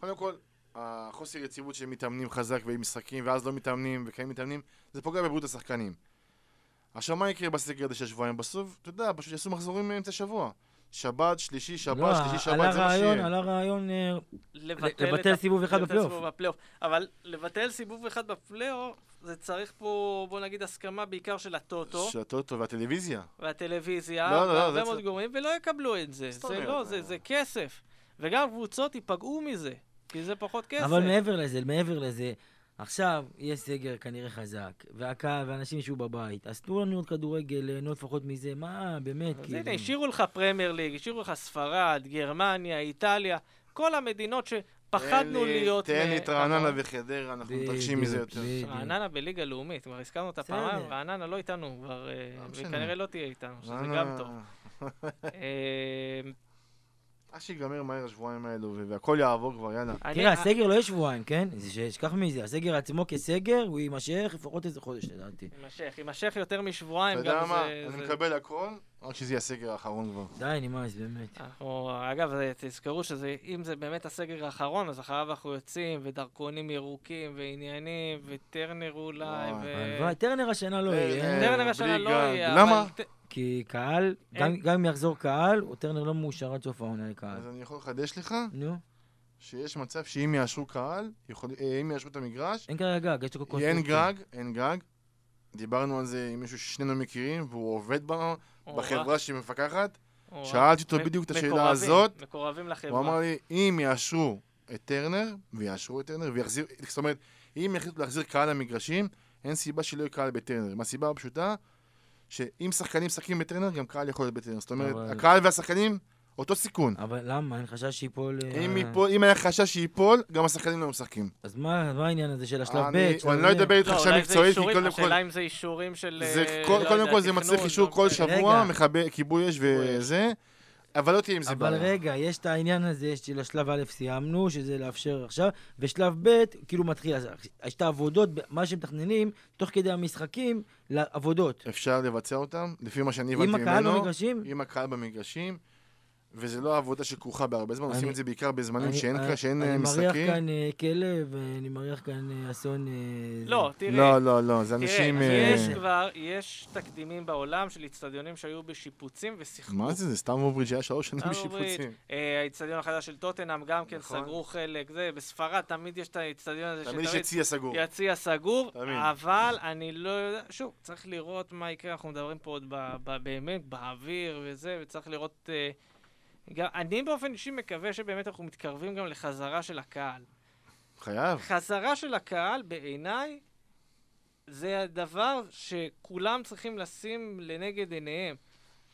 קודם כל, החוסר יציבות של מתאמנים חזק ועם משחקים, ואז לא מתאמנים וכן מתאמנים, זה פוגע בבריאות השחקנים. עכשיו, מה יקרה בסגר הזה של שבועיים? בסוף, אתה יודע, פשוט יעשו מחזורים מאמצע שבוע. שבת, שלישי, שבת, לא, שלישי, שבת, זה מה רעיון, שיהיה. עלה רעיון, אה, לבטל, לבטל את סיבוב אחד לבטל בפלייאוף. בפלייאוף. אבל לבטל סיבוב אחד בפלייאוף, זה צריך פה, בוא נגיד, הסכמה בעיקר של הטוטו. של הטוטו והטלוויזיה. והטלוויזיה, לא, לא, לא, והרבה זה מאוד צריך- גורמים, ולא יקבלו את זה. זה לא. זה, זה כסף. וגם קבוצות ייפגעו מזה, כי זה פחות כסף. אבל מעבר לזה, מעבר לזה, עכשיו יש סגר כנראה חזק, והקהל ואנשים ישבו בבית, אז תנו לנו לראות כדורגל, ליהנות לפחות מזה, מה, באמת, אז כאילו. הנה, השאירו לך פרמייר ליג, השאירו לך ספרד, גרמניה, איטליה, כל המדינות שפחדנו להיות... תן לי את רעננה. וחדרה, אנחנו מתרגשים מזה יותר. רעננה בליגה לאומית, כבר הזכרנו אותה. פעמיים, רעננה לא איתנו כבר, אה, לא. וכנראה לא תהיה איתנו, שזה גם טוב. (laughs) אה, עד שיגמר מהר השבועיים האלו, והכל יעבור כבר, יאללה. תראה, הסגר לא יהיה שבועיים, כן? זה שתשכח מזה, הסגר עצמו כסגר, הוא יימשך לפחות איזה חודש לדעתי. יימשך, יימשך יותר משבועיים, אתה יודע מה? אני מקבל הכל, רק שזה יהיה הסגר האחרון כבר. די, נמאס, באמת. אנחנו, אגב, זה- תזכרו שאם זה באמת הסגר האחרון, אז אחריו אנחנו יוצאים, ודרכונים ירוקים, ועניינים, וטרנר אולי, ו... טרנר השנה לא טרנר. יהיה, טרנר השנה לא. יהיה, למה? כי קהל, גם- אין- גם אם יחזור קהל, טרנר לא מאושר עד סוף העונה לקהל. אז אני יכול לחדש לך, נו, שיש מצב שאם יאשרו קהל, יכול- אה, אם יאשרו את המגרש, אין כרגע גג, יש לו כל אין. גג, אין גג. דיברנו על זה עם מישהו ששנינו מכירים, והוא עובד בחברה שמפקחת. או, שאלתי אותו בדיוק את השאלה הזאת. מקורבים לחברה. הוא אמר לי, אם יאשרו את טרנר, ויאשרו את טרנר, ויחזיר, זאת אומרת, אם יחליטו להחזיר קהל למגרשים, אין סיבה שלא יהיה קהל בטרנר. מהסיבה הפשוטה, שאם שחקנים משחקים בטרנר, גם קהל יכול להיות בטרנר. זאת אומרת, אבל- הקהל והשחקנים, אותו סיכון. אבל למה? אין חשש שיפול... אה, אם ייפול- אם היה חשש שייפול, גם השחקנים לא משחקים. אז מה מה העניין הזה של השלב אני ב'? שלב אני לא? אדבר איתך לא, עכשיו מקצועית, כי קודם כל... השאלה אם זה אישורים של... זה אה, כל- לא קודם כל זה מצריך אישור לא כל. שבוע. מכבה- כיבוי אש וזה, אבל לא תהיה עם זה אבל בעיה. רגע, יש את העניין הזה של השלב א' סיימנו, שזה לאפשר עכשיו, ושלב ב' כאילו מתחיל, אז יש את העבודות, מה שמתכננים, תוך כדי המשחקים, לעבודות. אפשר לבצע אותם, לפי מה שאני הבנתי עם ממנו. הקהל במגרשים? עם הקהל במגרשים, וזה לא עבודה שכרוכה בהרבה זמן, אני- עושים את זה בעיקר בזמנים אני- שאין אני- שאין, אני אה, מריח משחקים. כאן אה, כלב, ואני מריח כאן אה, אסון... אה, לא. תראה. לא, לא, לא, זה אנשים... תראה, אה, יש כבר, יש תקדימים בעולם של איצטדיונים שהיו בשיפוצים ושיחקו. מה זה, זה סתם אוברידג' היה שלוש שנים. בשיפוצים. אה, האיצטדיון החדש של טוטנאם גם כן נכון. סגרו חלק, זה, בספרד תמיד יש את האיצטדיון הזה תמיד יש יציע סגור. יציע סגור, תמיד. אבל אני לא יודע, שוב, צריך לראות מה יקרה, אנחנו מדברים פה עוד ב, ב, באמת באוויר וזה, וצריך לראות... גם, אני באופן אישי מקווה שבאמת אנחנו מתקרבים גם לחזרה של הקהל. חייב. חזרה של הקהל, בעיניי, זה הדבר שכולם צריכים לשים לנגד עיניהם.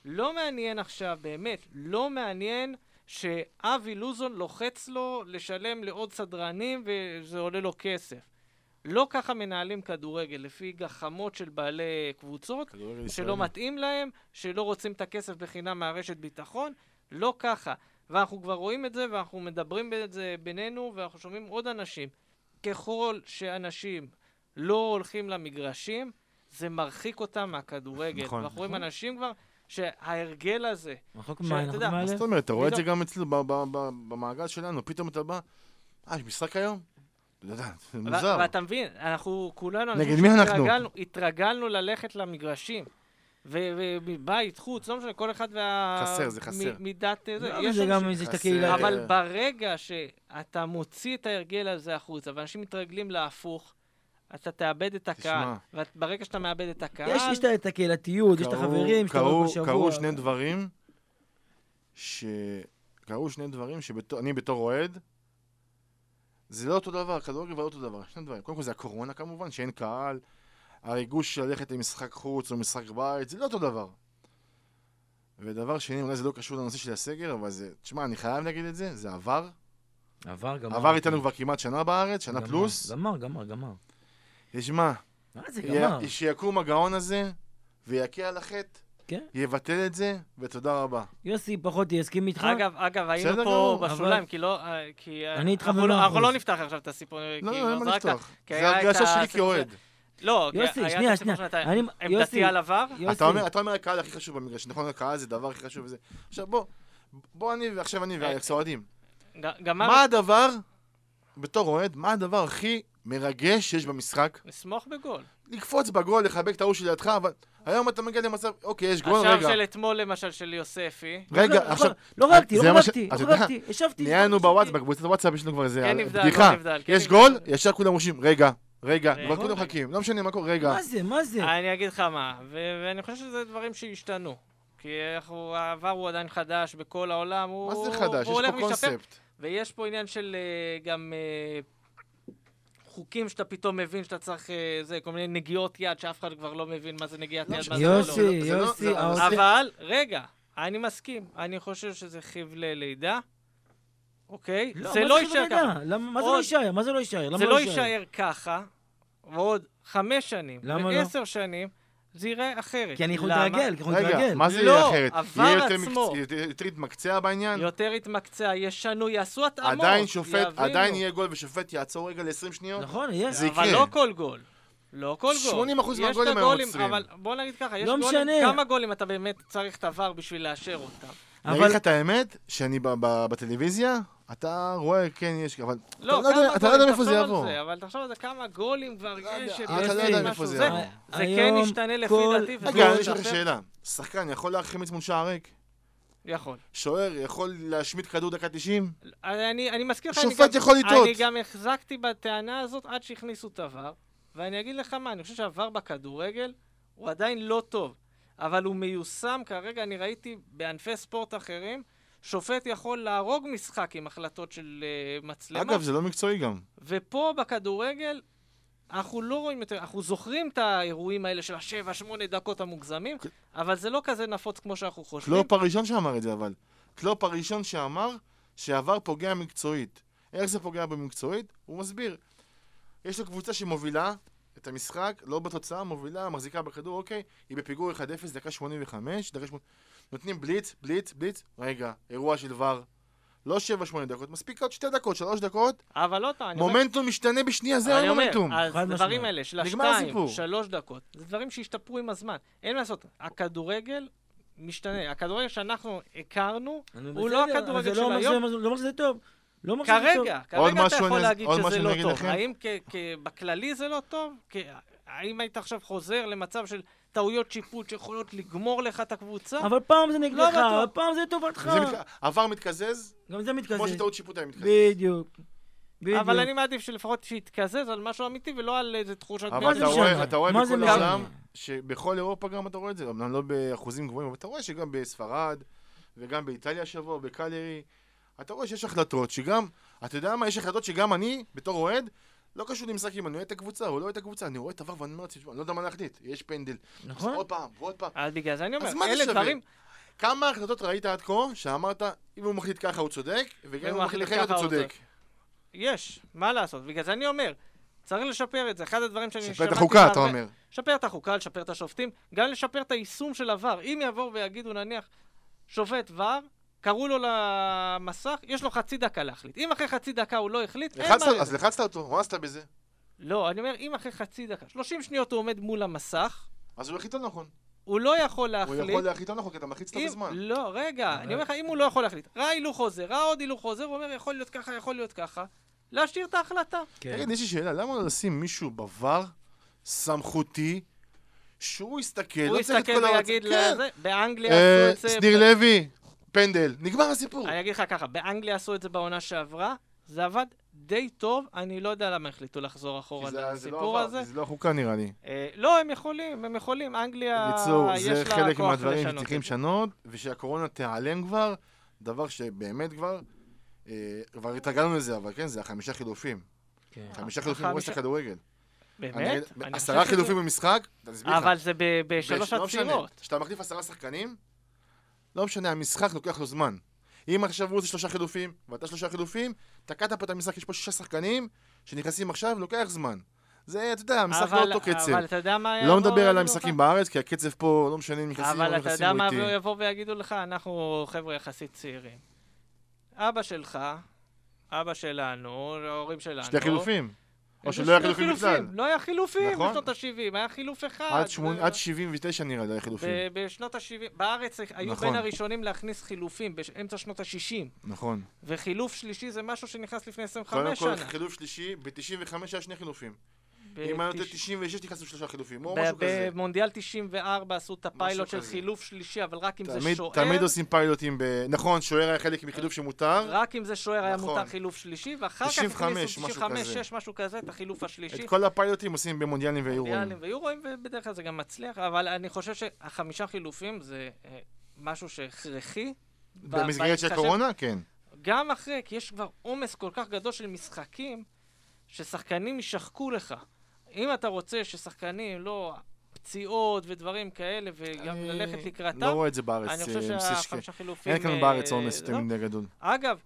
לא מעניין עכשיו, באמת, לא מעניין שאבי לוזון לוחץ לו לשלם לעוד סדרנים וזה עולה לו כסף. לא ככה מנהלים כדורגל, לפי גחמות של בעלי קבוצות, שלא ישראלי. מתאים להם, שלא רוצים את הכסף בחינם מהרשת ביטחון, לא ככה. ואנחנו כבר רואים את זה, ואנחנו מדברים את זה בינינו, ואנחנו שומעים עוד אנשים. ככל שאנשים לא הולכים למגרשים, זה מרחיק אותם מהכדורגל. נכון. ואנחנו רואים אנשים כבר שההרגל הזה, שאתה מה, יודע, מה? זאת אומרת, אתה רואה את זה גם אצלנו ב- ב- ב- במעגל שלנו, פתאום אתה בא, אה, יש משחק היום? אתה יודע, זה מוזר. ואתה מבין, אנחנו כולנו, נגד מי אנחנו? התרגלנו ללכת למגרשים. ובית, חוץ, לא משנה, כל אחד וה... חסר, זה חסר. מידת... זה. לא, יש זה גם איזה את. הקהילה. אבל אה. ברגע שאתה מוציא את ההרגל הזה החוצה, ואנשים מתרגלים להפוך, אתה תאבד את הקהל. תשמע. וברגע שאתה מאבד את הקהל... יש יש את הקהילתיות, יש את החברים, שאתה רואה קרו- כל שבוע. קרו שני דברים, ש... קרו שני דברים שאני בתור אוהד, זה לא אותו דבר, כדורגל ולא אותו דבר, שני דברים. קודם כל זה הקורונה כמובן, שאין קהל, הריגוש של ללכת למשחק חוץ או משחק בית, זה לא אותו דבר. ודבר שני, אולי זה לא קשור לנושא של הסגר, אבל זה, תשמע, אני חייב להגיד את זה, זה עבר. עבר, גמר. עבר איתנו כבר כמעט שנה בארץ, שנה גמר, פלוס. גמר, גמר, גמר. תשמע, מה זה גמר? שיקום הגאון הזה, ויכה על החטא, כן. יבטל את זה, ותודה רבה. יוסי פחות יסכים איתך. אגב, אגב, היינו פה גמור, בשוליים, אבל- כי לא... אה, כי אה, אני איתך במאה לא- אנחנו אחוז. לא נפתח עכשיו את הסיפור. לא, לא, אין מה זרקת- לפתוח. זה הרגשה שלי כאוהד. לא, יוסי, שנייה, שנייה. עמדתי יוסי, על עבר? אתה אומר, אתה אומר הקהל הכי חשוב במגרש, נכון? הקהל זה הדבר הכי חשוב וזה. עכשיו בוא, בוא אני, ועכשיו אני ואלכס אוהדים. ג- גמר... מה הדבר, בתור אוהד, מה הדבר הכי מרגש שיש במשחק? נסמוך בגול. לקפוץ בגול, לחבק את ההוא שלידך, אבל היום אתה מגיע למצב, אוקיי, יש גול, השער רגע. של אתמול למשל של יוספי, רגע, לא, עכשיו, לא זה לא ש- רקתי, אתה לא רקתי, ישבתי. ישבתי. בוואטסאפ, בקבוצת הוואטסאפ יש לנו כבר איזה כן נבדל, בדיחה. לא נבדל, כן יש. גול, ישר כולם רושמים, רגע, רגע. כבר כולם מחכים, לא משנה מה קורה, רגע. מה זה, מה זה? אני אגיד לך מה, ואני חושב שזה דברים שהשתנו. כי העבר הוא עדיין חדש בכל העולם, הוא... מה זה חדש? יש הולך פה. קונספט. ויש פה עניין של אה, גם אה, חוקים שאתה פתאום מבין שאתה צריך, אה, זה, כל מיני נגיעות יד, שאף אחד כבר לא מבין מה זה נגיעת לא, יד, לא- לא. יוסי, יוסי, אבל, רגע, אני מסכים. אני חושב שזה חבלי לידה, אוקיי? לא, זה לא זה יישאר ככה. למה- מה זה עוד- לא יישאר? מה זה לא יישאר? זה לא יישאר ככה, ועוד חמש שנים, לא? ועשר שנים, זה ייראה אחרת. כי אני יכול? להתרגל, כי יכול רגע, להתרגל. מה זה לא, יהיה אחרת? עבר יהיה יותר עצמו. מקצ- יותר- יותר יתמקצע בעניין? יותר יתמקצע, ישנו, יעשו התאמות. עדיין שופט, יבינו. עדיין יהיה גול ושופט יעצור רגע ל-20 שניות? נכון, יש. זה אבל יקרה. לא כל גול. לא כל גול. 80% יש מהגולים הגולים, עוצרים. אבל בוא נגיד ככה, יש לא גולים, משנה. כמה גולים אתה באמת צריך את עבר בשביל לאשר אותם? אני אגיד אבל לך את האמת, שאני בטלוויזיה, אתה רואה, כן, יש, אבל... לא, אתה לא יודע- אתה לא יודע מאיפה זה יבוא. זה, אבל תחשוב על זה, כמה גולים כבר לא יש, אתה לא יודע משהו מאיפה זה. יבוא. זה כן ישתנה לפי דעתי, רגע, לא יש לך. שאלה. שחקן יכול להחמיץ מול שער ריק? יכול. שוער יכול להשמיט כדור דקה 90? אני, אני מזכיר לך, שופט יכול לטעות. אני גם החזקתי בטענה הזאת עד שהכניסו את עבר, ואני אגיד לך מה, אני חושב שעבר בכדורגל הוא עדיין לא טוב, אבל הוא מיושם כרגע, אני ראיתי בענפי ספורט אחרים, שופט יכול להרוג משחק עם החלטות של אה, מצלמה, אגב, זה לא מקצועי גם. ופה בכדורגל אנחנו לא רואים יותר, אנחנו זוכרים את האירועים האלה של השבע, שמונה דקות המוגזמים, כן. אבל זה לא כזה נפוץ כמו שאנחנו חושבים. קלופ הראשון שאמר את זה, אבל. קלופ הראשון שאמר שה-VAR פוגע מקצועית. איך זה פוגע במקצועית? הוא מסביר. יש לו קבוצה שמובילה את המשחק, לא בתוצאה, מובילה, מחזיקה בכדור, אוקיי, היא בפיגור 1-0, דקה 85, דקה 80... נותנים בליץ, בליץ, בליץ, רגע, אירוע של ור. לא 7-8 דקות, מספיק עוד 2 דקות, 3 דקות, אבל עוד פעם, אני אומר- מומנטום משתנה בשנייה, זה אני אומר, המומנטום. אז הדברים. האלה של נגמר השתיים, הסיפור. שלוש דקות, זה דברים שהשתפרו עם הזמן. אין מה לעשות, הכדורגל משתנה. הכדורגל שאנחנו הכרנו, נו, הוא לא הכדורגל זה של לא היום. שזה- לא אומר שזה טוב. לא טוב. כרגע, כרגע אתה יכול להגיד שזה לא טוב. לכם? האם כ- כ- בכללי זה לא טוב? כ- האם היית עכשיו חוזר למצב של טעויות שיפוט שיכולות לגמור לך את הקבוצה? אבל פעם זה לא נגדך, בטוח. אבל פעם זה לטובתך. עבר מתקזז, גם זה מתקזז. כמו שטעות שיפוט היה מתקזז. בדיוק. בדיוק. אבל אני מעדיף שלפחות שיתקזז על משהו אמיתי ולא על איזה תחושת... אבל אתה? רואה, אתה רואה בכל? העולם, שבכל אירופה גם אתה רואה את זה, אמנם לא באחוזים גבוהים, אבל אתה רואה שגם בספרד, וגם באיטליה השבוע, בקליירי, אתה רואה שיש החלטות שגם, אתה יודע מה, יש החלטות שגם אני, בתור אוהד, לא קשור למשחק אם אני אוהד את הקבוצה או לא אוהד את הקבוצה, אני רואה את עבר ואני אומר לעצמי, אני לא יודע מה להחליט, יש פנדל, נכון. עוד פעם, ועוד פעם. אז בגלל זה אני אומר, אז מה זה אלה? דברים... כמה החלטות ראית עד כה, שאמרת, אם הוא מחליט ככה הוא צודק, וגם אם הוא הוא מחליט אחרת הוא ככה הוא צודק. יש, מה לעשות? בגלל זה אני אומר, צריך לשפר את זה. אחד הדברים שאני שפר את שמעתי החוקה, אתה אומר. לשפר את החוקה, לשפר את השופטים, גם לשפר את היישום של עבר. אם יבואו ויגידו, נניח, שופט ור, קראו לו למסך, יש לו חצי דקה להחליט. אם אחרי חצי דקה הוא לא החליט, אין מה... אז לחצת אותו, מה עשת בזה? לא, אני אומר, אם אחרי חצי דקה, 30 שניות הוא עומד מול המסך, אז הוא החליט לא נכון. הוא לא יכול הוא להחליט. יכול להחליט לא נכון, כי אתה מלחיץ אותו בזמן. לא, רגע, אני אומר לך, אם הוא לא יכול להחליט, ראה הילוך חוזר, ראה עוד הילוך חוזר, הוא אומר, יכול להיות ככה, יכול להיות ככה, להשאיר את ההחלטה. כן. תגיד, יש לי שאלה, למה לא לשים מישהו בVAR, סמכותי, שהוא יסתכל, הוא לא צריך את יסתכל כל ויגיד כן. לזה, באנגליה אה, עשו את זה... שניר לוי, פנדל, נגמר הסיפור. אני אגיד לך ככה, באנגליה עשו את זה בעונה שעברה, זה עבד די טוב, אני לא יודע למה החליטו לחזור אחורה זה- זה לא לסיפור עבר, הזה. זה לא חוקה נראה לי. אה, לא, הם יכולים, הם יכולים, אנגליה, יש זה לה חלק כוח מהדברים לשנות שצריכים את זה. לשנות, ושהקורונה תיעלם כבר, דבר שבאמת כבר, אה, כבר התרגלנו לזה, אבל כן, זה החמישה חילופים. כן. חמישה חילופים החמישה- הכדורגל. באמת? עשרה חילופים במשחק, תסביר לך. אבל זה בשלוש בש- לא. עצירות. כשאתה מחליף עשרה שחקנים, לא משנה, המשחק לוקח לו זמן. אם עכשיו הוא עושה שלושה חילופים, ואתה שלושה חילופים, תקעת פה את המשחק, יש פה שישה שחקנים שנכנסים עכשיו, לוקח זמן. זה, אתה יודע, המשחק אבל- לא אותו קצב. אבל אתה יודע מה לא יבוא מדבר על המשחקים? בארץ, כי הקצב פה, לא משנה אם נכנסים או אבל לא אתה נכנסים, יודע הוא מה איטי. יבואו ויגידו לך? אנחנו חבר'ה יחסית צעירים. אבא שלך, אבא שלנו, ההורים שלנו. שתי חילופים. או שלא היה חילופים בכלל. לא היה חילופים נכון. בשנות ה-70, היה חילוף אחד. עד שמונה- ו- עד 79 נראה לי היה חילופים. ב- בשנות ה-70, בארץ היו נכון. בין הראשונים להכניס חילופים, באמצע שנות ה-60. נכון. וחילוף שלישי זה משהו שנכנס לפני קודם 25 כל, שנה. חילוף שלישי, ב-95 היה שני חילופים. אם היה נותן תש- 96 נכנסו שלושה חילופים, או משהו כזה. במונדיאל 94 עשו את הפיילוט של. חילוף שלישי, אבל רק אם זה שוער. תמיד עושים פיילוטים ב... נכון, שוער היה חלק מחילוף שמותר. רק אם זה שוער היה נכון. מותר חילוף שלישי, ואחר כך 95, הכניסו משהו 95, כזה. 6, משהו כזה, את החילוף השלישי. את כל הפיילוטים עושים במונדיאלים ואירועים. מונדיאלים ויורואים, ובדרך כלל זה גם מצליח, אבל אני חושב שהחמישה חילופים זה אה, משהו שהכרחי. במסגרת של בהתחשב- קורונה? כן. גם אחרי, כי יש כבר עומס כל כך גדול של משחקים, ששחקנים יישחקו לך. אם אתה רוצה ששחקנים, לא פציעות ודברים כאלה, וגם אני ללכת לקראתם, לא רואה את זה בארץ. אני חושב אה, שהחמישה חילופים... אין כאן בארץ עומס לא. יותר מדי גדול. אגב,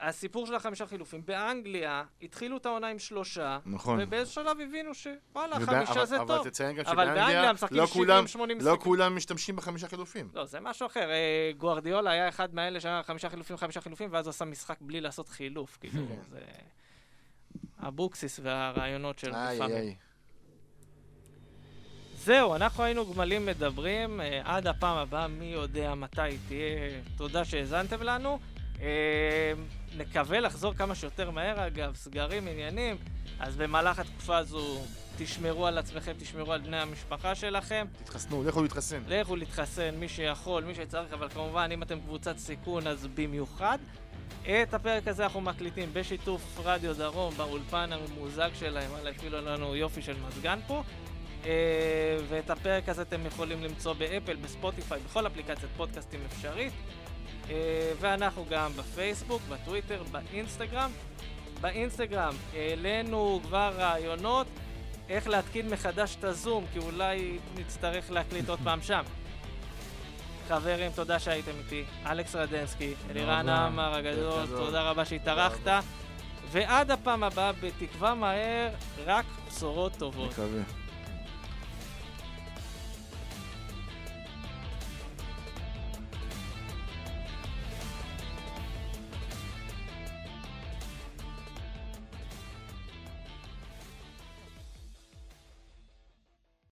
הסיפור של החמישה חילופים, באנגליה התחילו את העונה עם שלושה, נכון. ובאיזשהו שלב הבינו שוואלה, ובא- חמישה אבל- זה אבל טוב. תציין גם אבל באנגליה שבאנגליה לא 70, כולם- 80 לא. כולם משתמשים בחמישה חילופים. לא, זה משהו אחר. אה, גוארדיולה היה אחד מאלה שהיה חמישה חילופים, חמישה חילופים, ואז הוא עשה משחק בלי לעשות חילוף. כאילו, (laughs) כן. זה... אבוקסיס והרעיונות לפעמים. איי. זהו, אנחנו היינו גמלים מדברים. אה, עד הפעם הבאה, מי יודע מתי תהיה. תודה שהאזנתם לנו. אה, נקווה לחזור כמה שיותר מהר, אגב, סגרים, עניינים. אז במהלך התקופה הזו, תשמרו על עצמכם, תשמרו על בני המשפחה שלכם. תתחסנו, לכו להתחסן. לכו להתחסן, מי שיכול, מי שצריך, אבל כמובן, אם אתם קבוצת סיכון, אז במיוחד. את הפרק הזה אנחנו מקליטים בשיתוף רדיו דרום, באולפן הממוזג שלהם, וואלה, הפעילו לנו יופי של מזגן פה. אה, ואת הפרק הזה אתם יכולים למצוא באפל, בספוטיפיי, בכל אפליקציית פודקאסטים אפשרית. אה, ואנחנו גם בפייסבוק, בטוויטר, באינסטגרם. באינסטגרם העלינו כבר רעיונות איך להתקין מחדש את הזום, כי אולי נצטרך להקליט עוד (laughs) פעם שם. חברים, תודה שהייתם איתי. אלכס רדנסקי, אלירן. עמר הגדול, גדול. תודה רבה שהתארחת. ועד הפעם הבאה, בתקווה מהר, רק בשורות טובות. מקווה.